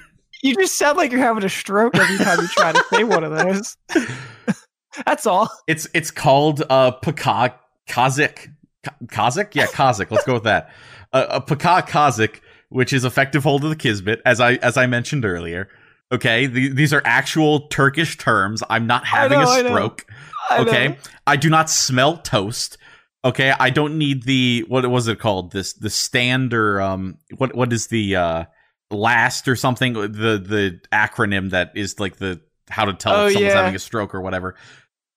S2: You just sound like you're having a stroke every time you try to say one of those. That's all.
S1: It's it's called uh Paka Kazik. Ka- Kazik? Yeah, Kazik. Let's go with that. Uh, a Paka Kazik, which is effective hold of the Kisbet, as I as I mentioned earlier. Okay, the, these are actual Turkish terms. I'm not having
S2: know,
S1: a
S2: I know.
S1: stroke.
S2: I know.
S1: Okay, I do not smell toast. Okay, I don't need the what was it called? This the stand or um what what is the uh last or something the the acronym that is like the how to tell
S2: Oh,
S1: if someone's
S2: yeah.
S1: having a stroke or whatever.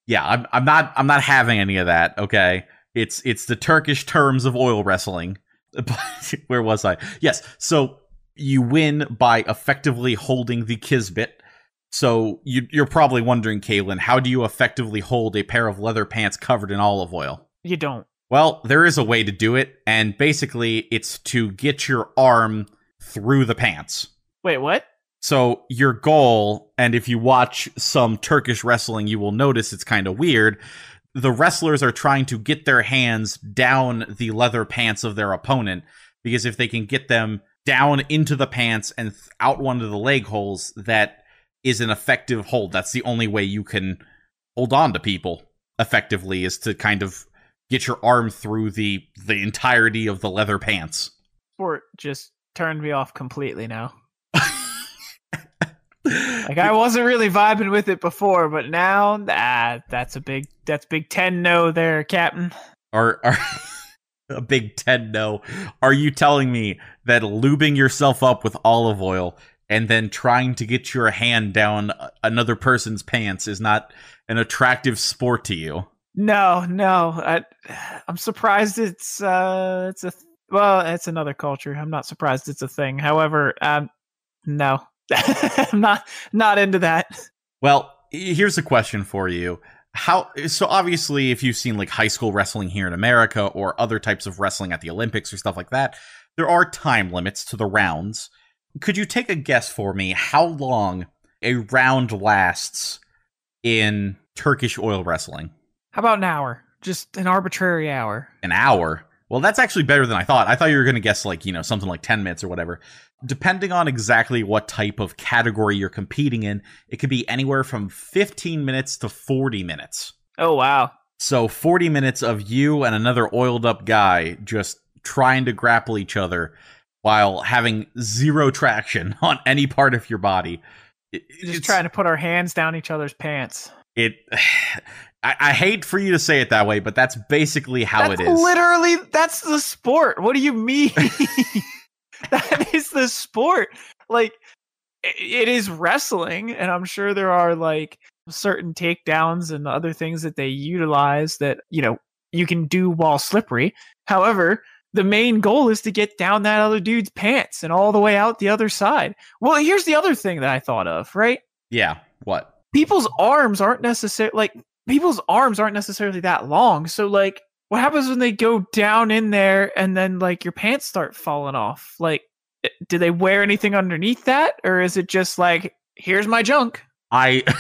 S1: Yeah, I'm I'm not I'm not having any of that. Okay, it's it's the Turkish terms of oil wrestling, But where was I? Yes. So you win by effectively holding the Kisbit. So you, you're probably wondering, Calen, how do you effectively hold a pair of leather pants covered in olive oil?
S2: You don't.
S1: Well, there is a way to do it, and basically, it's to get your arm through the pants.
S2: Wait, what?
S1: So, your goal, and if you watch some Turkish wrestling, you will notice it's kind of weird. The wrestlers are trying to get their hands down the leather pants of their opponent because if they can get them down into the pants and out one of the leg holes, that is an effective hold. That's the only way you can hold on to people effectively is to kind of get your arm through the the entirety of the leather pants.
S2: Sport just turned me off completely now. Like I wasn't really vibing with it before, but now ah, that's a big that's big ten no there, Captain.
S1: are are a big 10 no. Are you telling me that lubing yourself up with olive oil and then trying to get your hand down another person's pants is not an attractive sport to you?
S2: No, no. I I'm surprised it's uh it's a well, it's another culture. I'm not surprised it's a thing. However, um no. I'm not not into that.
S1: Well, here's a question for you. How so obviously if you've seen like high school wrestling here in America or other types of wrestling at the Olympics or stuff like that, there are time limits to the rounds. Could you take a guess for me how long a round lasts in Turkish oil wrestling?
S2: How about an hour? Just an arbitrary hour.
S1: An hour. Well, that's actually better than I thought. I thought you were going to guess like, you know, something like 10 minutes or whatever. Depending on exactly what type of category you're competing in, it could be anywhere from 15 minutes to 40 minutes.
S2: Oh wow.
S1: So 40 minutes of you and another oiled up guy just trying to grapple each other while having zero traction on any part of your body. It-
S2: Just trying to put our hands down each other's pants.
S1: it I, I hate for you to say it that way, but that's basically how
S2: that's
S1: it is.
S2: literally that's the sport. What do you mean? that is the sport. Like it is wrestling, and I'm sure there are like certain takedowns and other things that they utilize that you know you can do while slippery. However, the main goal is to get down that other dude's pants and all the way out the other side. Well, here's the other thing that I thought of, right?
S1: yeah, what?
S2: people's arms aren't necessarily like people's arms aren't necessarily that long. So like what happens when they go down in there and then like your pants start falling off? Like eh, do they wear anything underneath that or is it just like here's my junk?
S1: I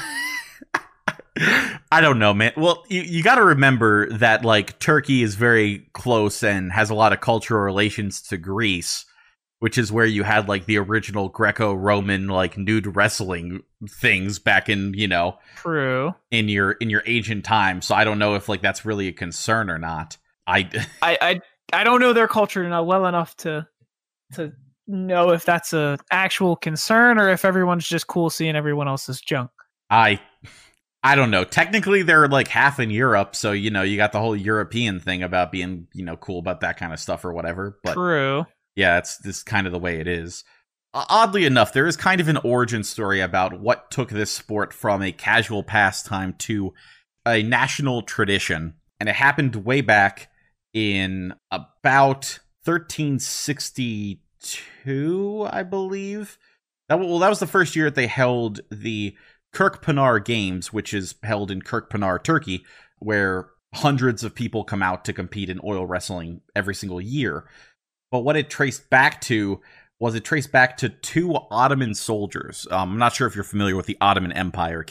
S1: I don't know, man. Well, you, you got to remember that like Turkey is very close and has a lot of cultural relations to Greece, which is where you had like the original Greco-Roman like nude wrestling things back in, you know,
S2: True.
S1: in your in your ancient time. So I don't know if like that's really a concern or not. I
S2: I I I don't know their culture enough well enough to to know if that's a actual concern or if everyone's just cool seeing everyone else's junk.
S1: I I don't know. Technically, they're like half in Europe, so you know you got the whole European thing about being you know cool about that kind of stuff or whatever. But
S2: True.
S1: Yeah, it's this kind of the way it is. Oddly enough, there is kind of an origin story about what took this sport from a casual pastime to a national tradition, and it happened way back in about 1362, I believe. That well, that was the first year that they held the Kirkpinar Games, which is held in Kirkpinar, Turkey, where hundreds of people come out to compete in oil wrestling every single year. But what it traced back to was it traced back to two Ottoman soldiers. Um, I'm not sure if you're familiar with the Ottoman Empire,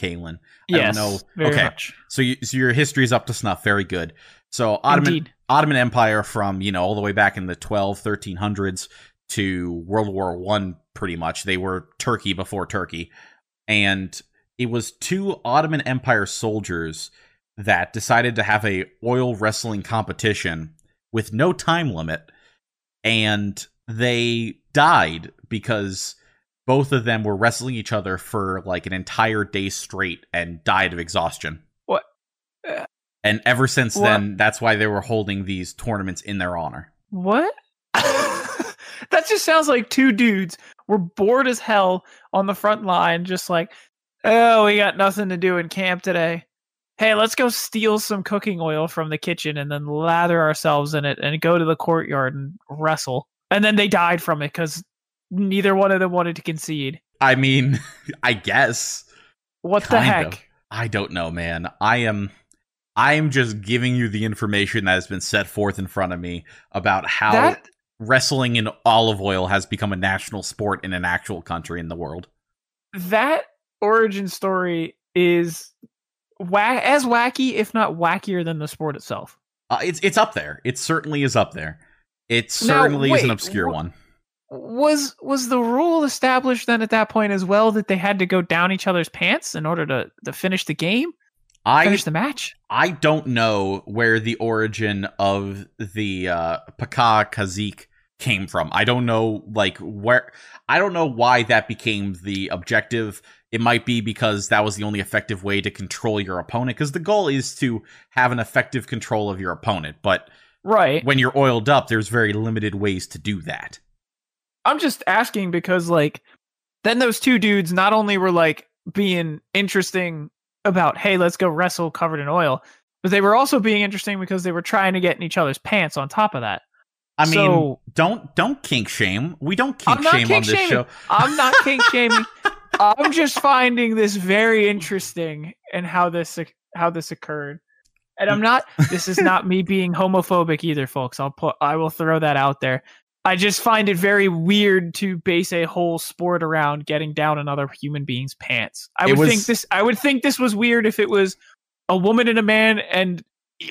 S1: don't
S2: Yes.
S1: Okay.
S2: much.
S1: So, you, so your history is up to snuff. Very good. So Ottoman
S2: Indeed.
S1: Ottoman Empire from you know all the way back in the 12 1300s to World War One pretty much they were Turkey before Turkey and it was two Ottoman Empire soldiers that decided to have a oil wrestling competition with no time limit and they died because both of them were wrestling each other for like an entire day straight and died of exhaustion.
S2: What? Uh,
S1: And ever since
S2: What?
S1: then, that's why they were holding these tournaments in their honor.
S2: What? that just sounds like two dudes were bored as hell on the front line, just like, oh, we got nothing to do in camp today. Hey, let's go steal some cooking oil from the kitchen and then lather ourselves in it and go to the courtyard and wrestle. And then they died from it because neither one of them wanted to concede.
S1: I mean, I guess.
S2: What the
S1: Kind
S2: heck?
S1: of. I don't know, man. I am I am just giving you the information that has been set forth in front of me about how
S2: That
S1: wrestling in olive oil has become a national sport in an actual country in the world.
S2: that origin story is as wacky, if not wackier, than the sport itself.
S1: Uh, it's it's up there. It certainly is up there. It
S2: Now,
S1: certainly is an obscure one.
S2: Was was the rule established then at that point as well that they had to go down each other's pants in order to, to finish the game,
S1: I
S2: finish the match?
S1: I don't know where the origin of the uh, Paka Kazik came from. I don't know, like where. I don't know why that became the objective. It might be because that was the only effective way to control your opponent. Because the goal is to have an effective control of your opponent. But
S2: Right.
S1: when you're oiled up, there's very limited ways to do that.
S2: I'm just asking because like then those two dudes not only were like being interesting about hey let's go wrestle covered in oil, but they were also being interesting because they were trying to get in each other's pants on top of that.
S1: I mean,
S2: So-
S1: don't don't kink shame. We don't kink shame on this
S2: shaming.
S1: show.
S2: I'm not kink shaming. I'm just finding this very interesting and how this how this occurred. And I'm not this is not me being homophobic either, folks. I'll put I will throw that out there. I just find it very weird to base a whole sport around getting down another human being's pants. I would
S1: was-
S2: think this I would think this was weird if it was a woman and a man and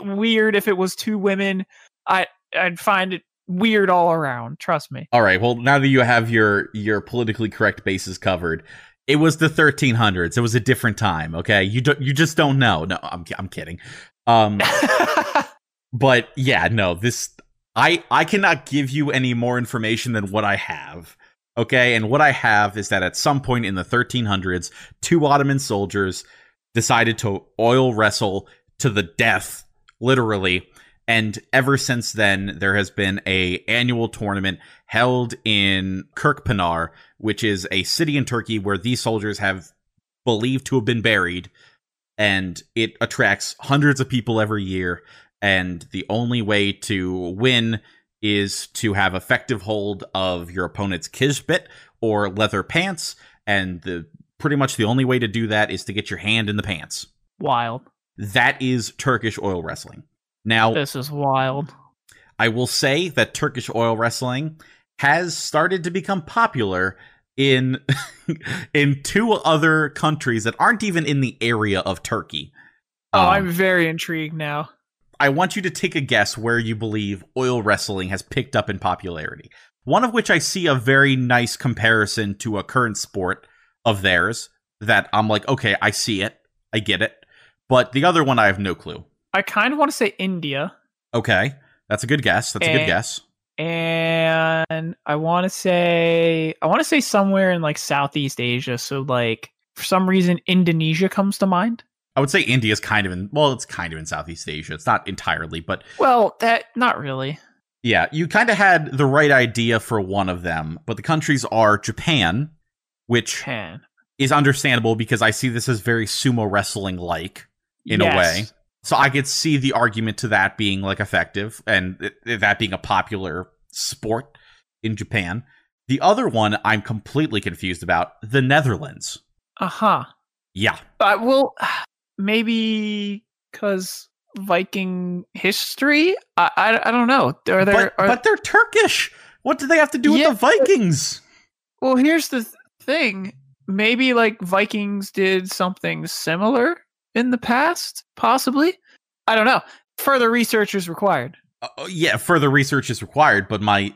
S2: weird if it was two women. I I'd find it weird all around, trust me.
S1: All right. Well, now that you have your your politically correct bases covered, it was the 1300s. It was a different time. Okay, you don't. you just don't know. No, I'm I'm kidding. Um, but yeah, no. This I I cannot give you any more information than what I have. Okay, and what I have is that at some point in the 1300s, two Ottoman soldiers decided to oil wrestle to the death, literally. And ever since then, there has been a annual tournament held in Kirkpinar, which is a city in Turkey where these soldiers have believed to have been buried, and it attracts hundreds of people every year. And the only way to win is to have effective hold of your opponent's kishbit or leather pants, and the pretty much the only way to do that is to get your hand in the pants.
S2: wild.
S1: That is Turkish oil wrestling. Now,
S2: This is wild.
S1: I will say that Turkish oil wrestling has started to become popular in in two other countries that aren't even in the area of Turkey.
S2: Oh,
S1: Um,
S2: I'm very intrigued now.
S1: I want you to take a guess where you believe oil wrestling has picked up in popularity. One of which I see a very nice comparison to a current sport of theirs that I'm like, okay, I see it. I get it. But the other one I have no clue.
S2: I kind of want to say India,
S1: Okay. That's a good guess. That's a good guess.
S2: And I want to say I want to say somewhere in like Southeast Asia. So like for some reason Indonesia comes to mind.
S1: I would say India is kind of in well, it's kind of in Southeast Asia. It's not entirely, but
S2: Well, that not really.
S1: yeah, you kind of had the right idea for one of them. But the countries are Japan, which
S2: Japan.
S1: is understandable because I see this as very sumo wrestling like in a way. So I could see the argument to that being like effective and th- that being a popular sport in Japan. The other one I'm completely confused about, the Netherlands.
S2: Uh huh.
S1: Yeah.
S2: Uh, well, maybe because Viking history. I, I I don't know. Are there?
S1: but,
S2: are,
S1: but they're Turkish. What do they have to do
S2: Yeah,
S1: with the Vikings?
S2: Well, here's the th- thing. Maybe like Vikings did something similar in the past, possibly. I don't know. Further research is required.
S1: Uh, yeah, further research is required, but my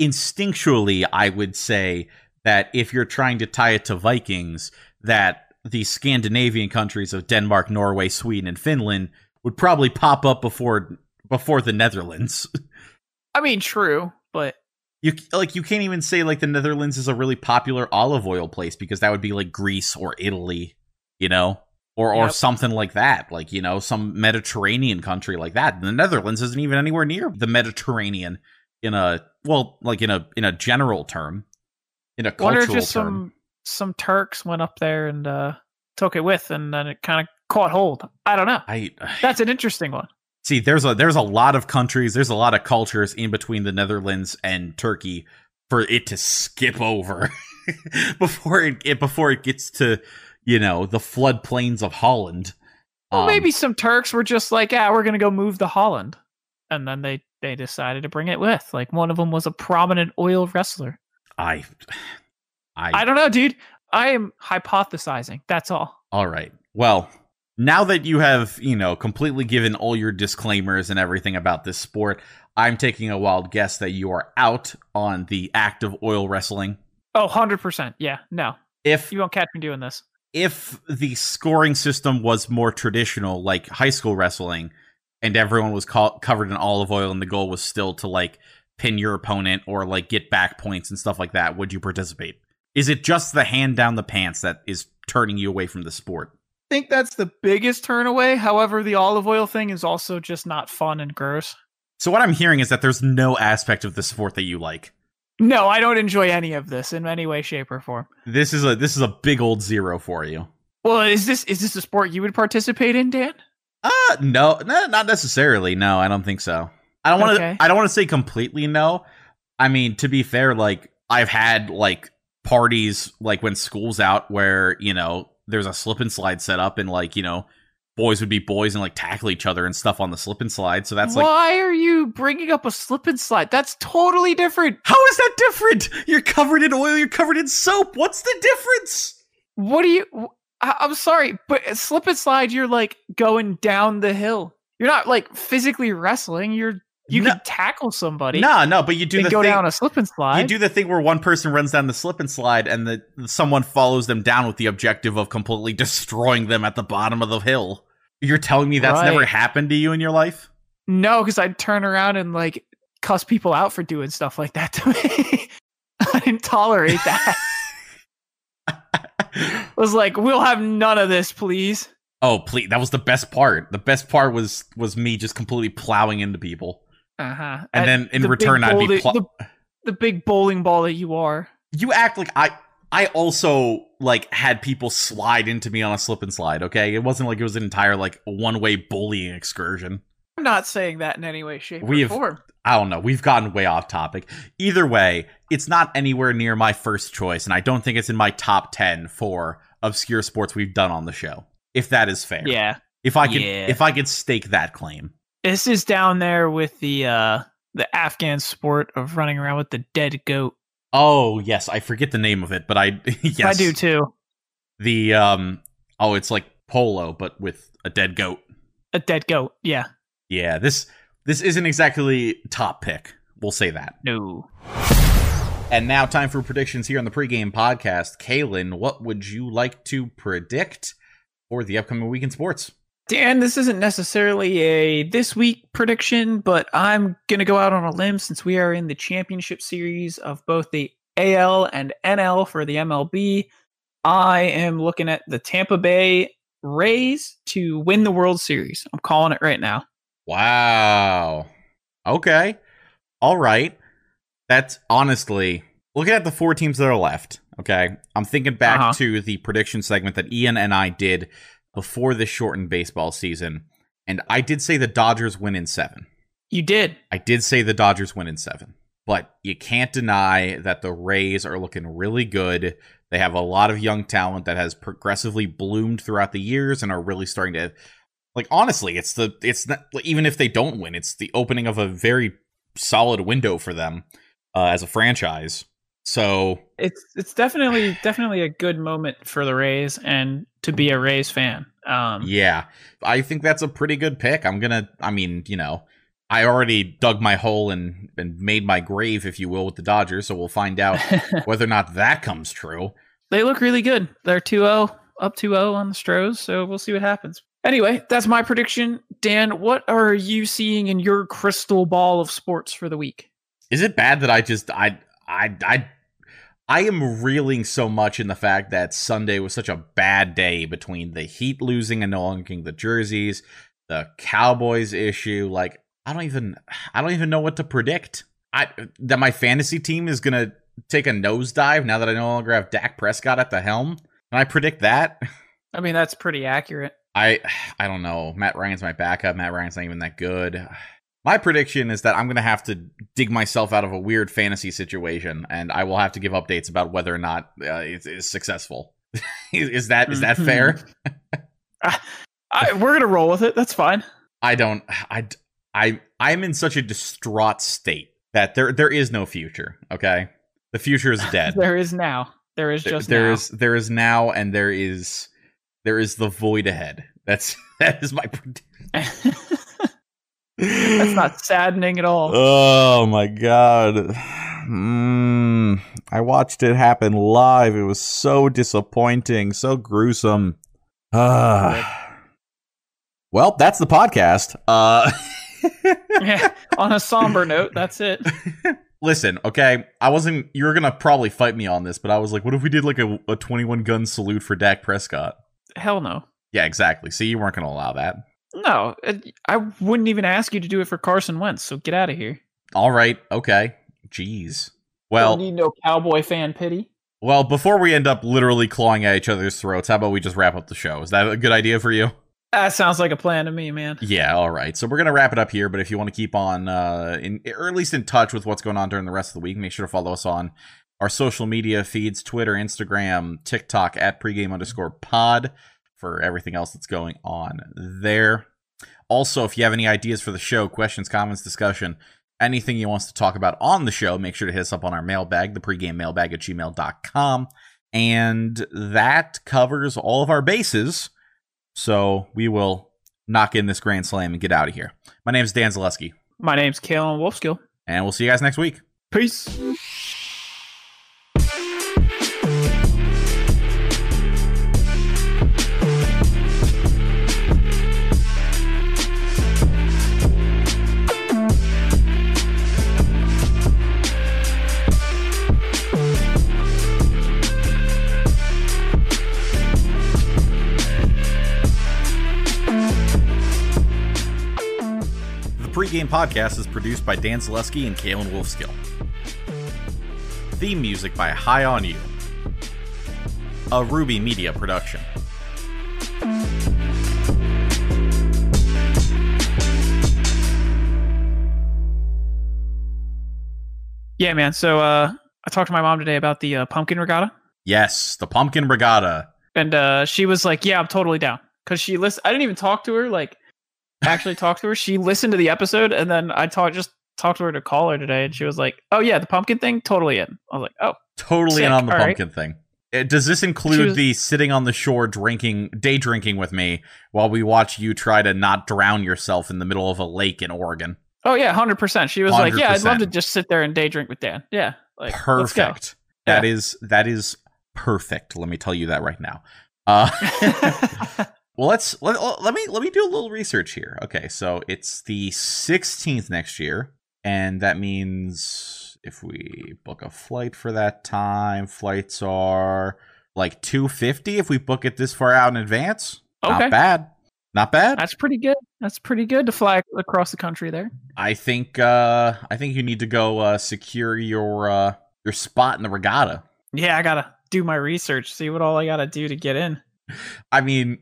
S1: instinctually, I would say that if you're trying to tie it to Vikings, that the Scandinavian countries of Denmark, Norway, Sweden, and Finland would probably pop up before before the Netherlands.
S2: I mean, true, but
S1: You like you can't even say like the Netherlands is a really popular olive oil place because that would be like Greece or Italy, you know, or or
S2: Yep.
S1: something like that, like you know some Mediterranean country like that. The Netherlands isn't even anywhere near the Mediterranean in a well, like in a in a general term, in a cultural
S2: just
S1: term.
S2: some some Turks went up there and uh, took it with, and then it kind of caught hold. I don't know.
S1: I
S2: That's an interesting one.
S1: see. There's a there's a lot of countries. There's a lot of cultures in between the Netherlands and Turkey for it to skip over before it, it before it gets to you know the floodplains of Holland.
S2: Well,
S1: Um,
S2: maybe some Turks were just like, "Yeah, we're gonna go move to Holland," and then they they decided to bring it with. Like one of them was a prominent oil wrestler.
S1: I I
S2: I don't know, dude. I am hypothesizing. That's all.
S1: All right. Well, now that you have, you know, completely given all your disclaimers and everything about this sport, I'm taking a wild guess that you are out on the act of oil wrestling.
S2: Oh, 100%. Yeah, no.
S1: If
S2: You won't catch me doing this.
S1: If the scoring system was more traditional like high school wrestling and everyone was co- covered in olive oil and the goal was still to like pin your opponent or like get back points and stuff like that, would you participate? Is it just the hand down the pants that is turning you away from the sport?
S2: I think that's the biggest turn away. However, the olive oil thing is also just not fun and gross.
S1: So what I'm hearing is that there's no aspect of the sport that you like.
S2: No, I don't enjoy any of this in any way, shape, or form.
S1: This is a this is a big old zero for you.
S2: Well, is this is this a sport you would participate in, Dan?
S1: Uh no, no not necessarily. No, I don't think so. I don't want to
S2: Okay.
S1: I don't want to say completely no. I mean, to be fair, like I've had like parties like when school's out where, you know, there's a slip and slide set up and like, you know, boys would be boys and like tackle each other and stuff on the slip and slide. So that's like
S2: Why are you bringing up a slip and slide? That's totally different.
S1: How is that different? You're covered in oil, you're covered in soap. What's the difference?
S2: What do you? I, I'm sorry, but slip and slide, you're like going down the hill. You're not like physically wrestling. You're you
S1: No.
S2: can tackle somebody.
S1: No, no, but you do the
S2: go
S1: thing,
S2: down a slip and slide.
S1: You do the thing where one person runs down the slip and slide, and the someone follows them down with the objective of completely destroying them at the bottom of the hill. You're telling me that's
S2: Right.
S1: never happened to you in your life?
S2: No, because I'd turn around and like cuss people out for doing stuff like that to me. I didn't tolerate that. I was like, we'll have none of this, please.
S1: oh, please! That was the best part. The best part was was me just completely plowing into people,
S2: Uh huh.
S1: and then in return, I'd be. Pl-
S2: the, the big bowling ball that you are.
S1: you act like I. I also like had people slide into me on a slip and slide. Okay, it wasn't like it was an entire like one way bullying excursion.
S2: I'm not saying that in any way, shape,
S1: We
S2: or
S1: have-
S2: form.
S1: I don't know. We've gotten way off topic. Either way, it's not anywhere near my first choice, and I don't think it's in my top 10 for obscure sports we've done on the show. If that is fair.
S2: Yeah.
S1: If I could
S2: Yeah.
S1: if I could stake that claim.
S2: This is down there with the uh the Afghan sport of running around with the dead goat.
S1: Oh, yes, I forget the name of it, but I yes.
S2: I do too.
S1: The um oh, it's like polo but with a dead goat.
S2: A dead goat. Yeah.
S1: Yeah, this this isn't exactly top pick. We'll say that.
S2: No.
S1: And now time for predictions here on the pregame podcast. Calen, what would you like to predict for the upcoming week in sports?
S2: Dan, this isn't necessarily a this week prediction, but I'm going to go out on a limb since we are in the championship series of both the AL and NL for the MLB. I am looking at the Tampa Bay Rays to win the World Series. I'm calling it right now.
S1: Wow. Okay. All right. That's honestly looking at the four teams that are left. Okay. I'm thinking back
S2: Uh-huh.
S1: to the prediction segment that Ian and I did before the shortened baseball season. And I did say the Dodgers win in seven.
S2: You did.
S1: I did say the Dodgers win in seven. But you can't deny that the Rays are looking really good. They have a lot of young talent that has progressively bloomed throughout the years and are really starting to like honestly, it's the it's not even if they don't win, it's the opening of a very solid window for them uh, as a franchise. So
S2: It's it's definitely definitely a good moment for the Rays and to be a Rays fan. Um
S1: yeah, I think that's a pretty good pick. I'm gonna, I mean, you know, I already dug my hole and and made my grave, if you will, with the Dodgers. So we'll find out whether or not that comes true.
S2: they look really good. They're 2-0, up 2-0 on the Stros, so we'll see what happens. Anyway, that's my prediction. Dan, what are you seeing in your crystal ball of sports for the week?
S1: Is it bad that I just I I I I am reeling so much in the fact that Sunday was such a bad day between the Heat losing and no longer getting the jerseys, the Cowboys issue. Like I don't even I don't even know what to predict. I that my fantasy team is gonna take a nosedive now that I no longer have Dak Prescott at the helm. Can I predict that?
S2: I mean, that's pretty accurate.
S1: I I don't know. Matt Ryan's my backup. Matt Ryan's not even that good. My prediction is that I'm going to have to dig myself out of a weird fantasy situation, and I will have to give updates about whether or not uh, it is successful. is, is that is that fair?
S2: I, we're gonna roll with it. That's fine.
S1: I don't. I I I'm in such a distraught state that there there is no future. Okay, the future is dead.
S2: there is now. There is just
S1: there
S2: now.
S1: is there is now, and there is there is the void ahead. That's that is my prediction.
S2: That's not saddening at all.
S1: Oh my god. Mm, I watched it happen live. It was so disappointing, so gruesome. Ah. well, that's the podcast. Uh
S2: yeah. On a somber note, that's it.
S1: Listen, okay, I wasn't. You were gonna probably fight me on this, but I was like, what if we did like a, a 21 gun salute for Dak Prescott?
S2: Hell no.
S1: Yeah, exactly. See, you weren't gonna allow that.
S2: No, I wouldn't even ask you to do it for Carson Wentz. So get out of here.
S1: All right, okay. Jeez. Well,
S2: Don't need no cowboy fan pity.
S1: well, before we end up literally clawing at each other's throats, how about we just wrap up the show? Is that a good idea for you?
S2: That sounds like a plan to me, man.
S1: Yeah, all right. So we're gonna wrap it up here. But if you want to keep on, uh, in or at least in touch with what's going on during the rest of the week, make sure to follow us on our social media feeds: Twitter, Instagram, TikTok at pregame underscore pod for everything else that's going on there. Also, if you have any ideas for the show, questions, comments, discussion, anything you want us to talk about on the show, make sure to hit us up on our mailbag, the pregame mailbag at gmail.com. And that covers all of our bases. So we will knock in this grand slam and get out of here. My name is Dan Zalewski,
S2: My name's Calen Wolfskill.
S1: and we'll see you guys next week.
S2: Peace.
S1: Pregame podcast is produced by Dan Zalewski and Calen Wolfskill. Theme music by High on You. A Ruby Media production.
S2: Yeah, man. So uh, I talked to my mom today about the uh, pumpkin regatta,
S1: Yes, the Pumpkin Regatta.
S2: and uh, she was like, "Yeah, I'm totally down." Because she list, I didn't even talk to her. Like, actually talk to her. She listened to the episode, and then I talked just talked to her to call her today, and she was like, "Oh yeah, the pumpkin thing, totally in." I was like, "Oh,
S1: Totally in on the
S2: all right.
S1: pumpkin thing. Uh, Does this include
S2: was-
S1: the sitting on the shore drinking, day drinking with me while we watch you try to not drown yourself in the middle of a lake in Oregon?
S2: oh yeah, hundred percent." She was like, "Yeah, I'd love to just sit there and day drink with Dan." Yeah, like
S1: perfect. That
S2: Yeah.
S1: is that is perfect. Let me tell you that right now. Uh, well, let's let, let me let me do a little research here. Okay, so it's the 16th next year, and that means if we book a flight for that time, flights are like 250 if we book it this far out in advance.
S2: Okay.
S1: Not bad. Not bad.
S2: That's pretty good. That's pretty good to fly across the country there.
S1: I think uh I think you need to go uh secure your uh your spot in the regatta.
S2: Yeah, I gotta do my research, see what all I gotta do to get in.
S1: I mean,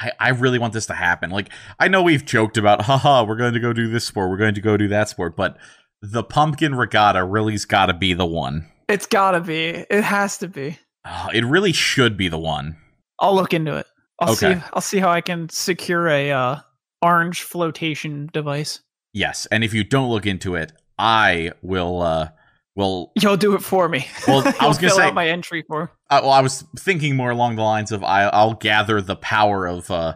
S1: I, I really want this to happen. Like, I know we've joked about, haha, we're going to go do this sport, we're going to go do that sport, but the pumpkin regatta really's got to be the one.
S2: It's gotta be. It has to be.
S1: Uh, it really should be the one.
S2: I'll look into it. I'll
S1: Okay.
S2: see. I'll see how I can secure a uh, orange flotation device.
S1: Yes, and if you don't look into it, I will. uh Will
S2: You'll do it for me.
S1: Well, I was gonna say-
S2: my entry for.
S1: uh, well, I was thinking more along the lines of I, I'll gather the power of uh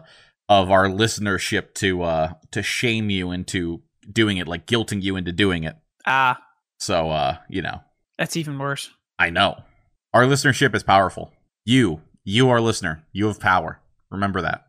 S1: of our listenership to uh to shame you into doing it, like guilting you into doing it.
S2: Ah,
S1: So uh, you know,
S2: that's even worse.
S1: I know. Our listenership is powerful. You, you, our listener, you have power. Remember that.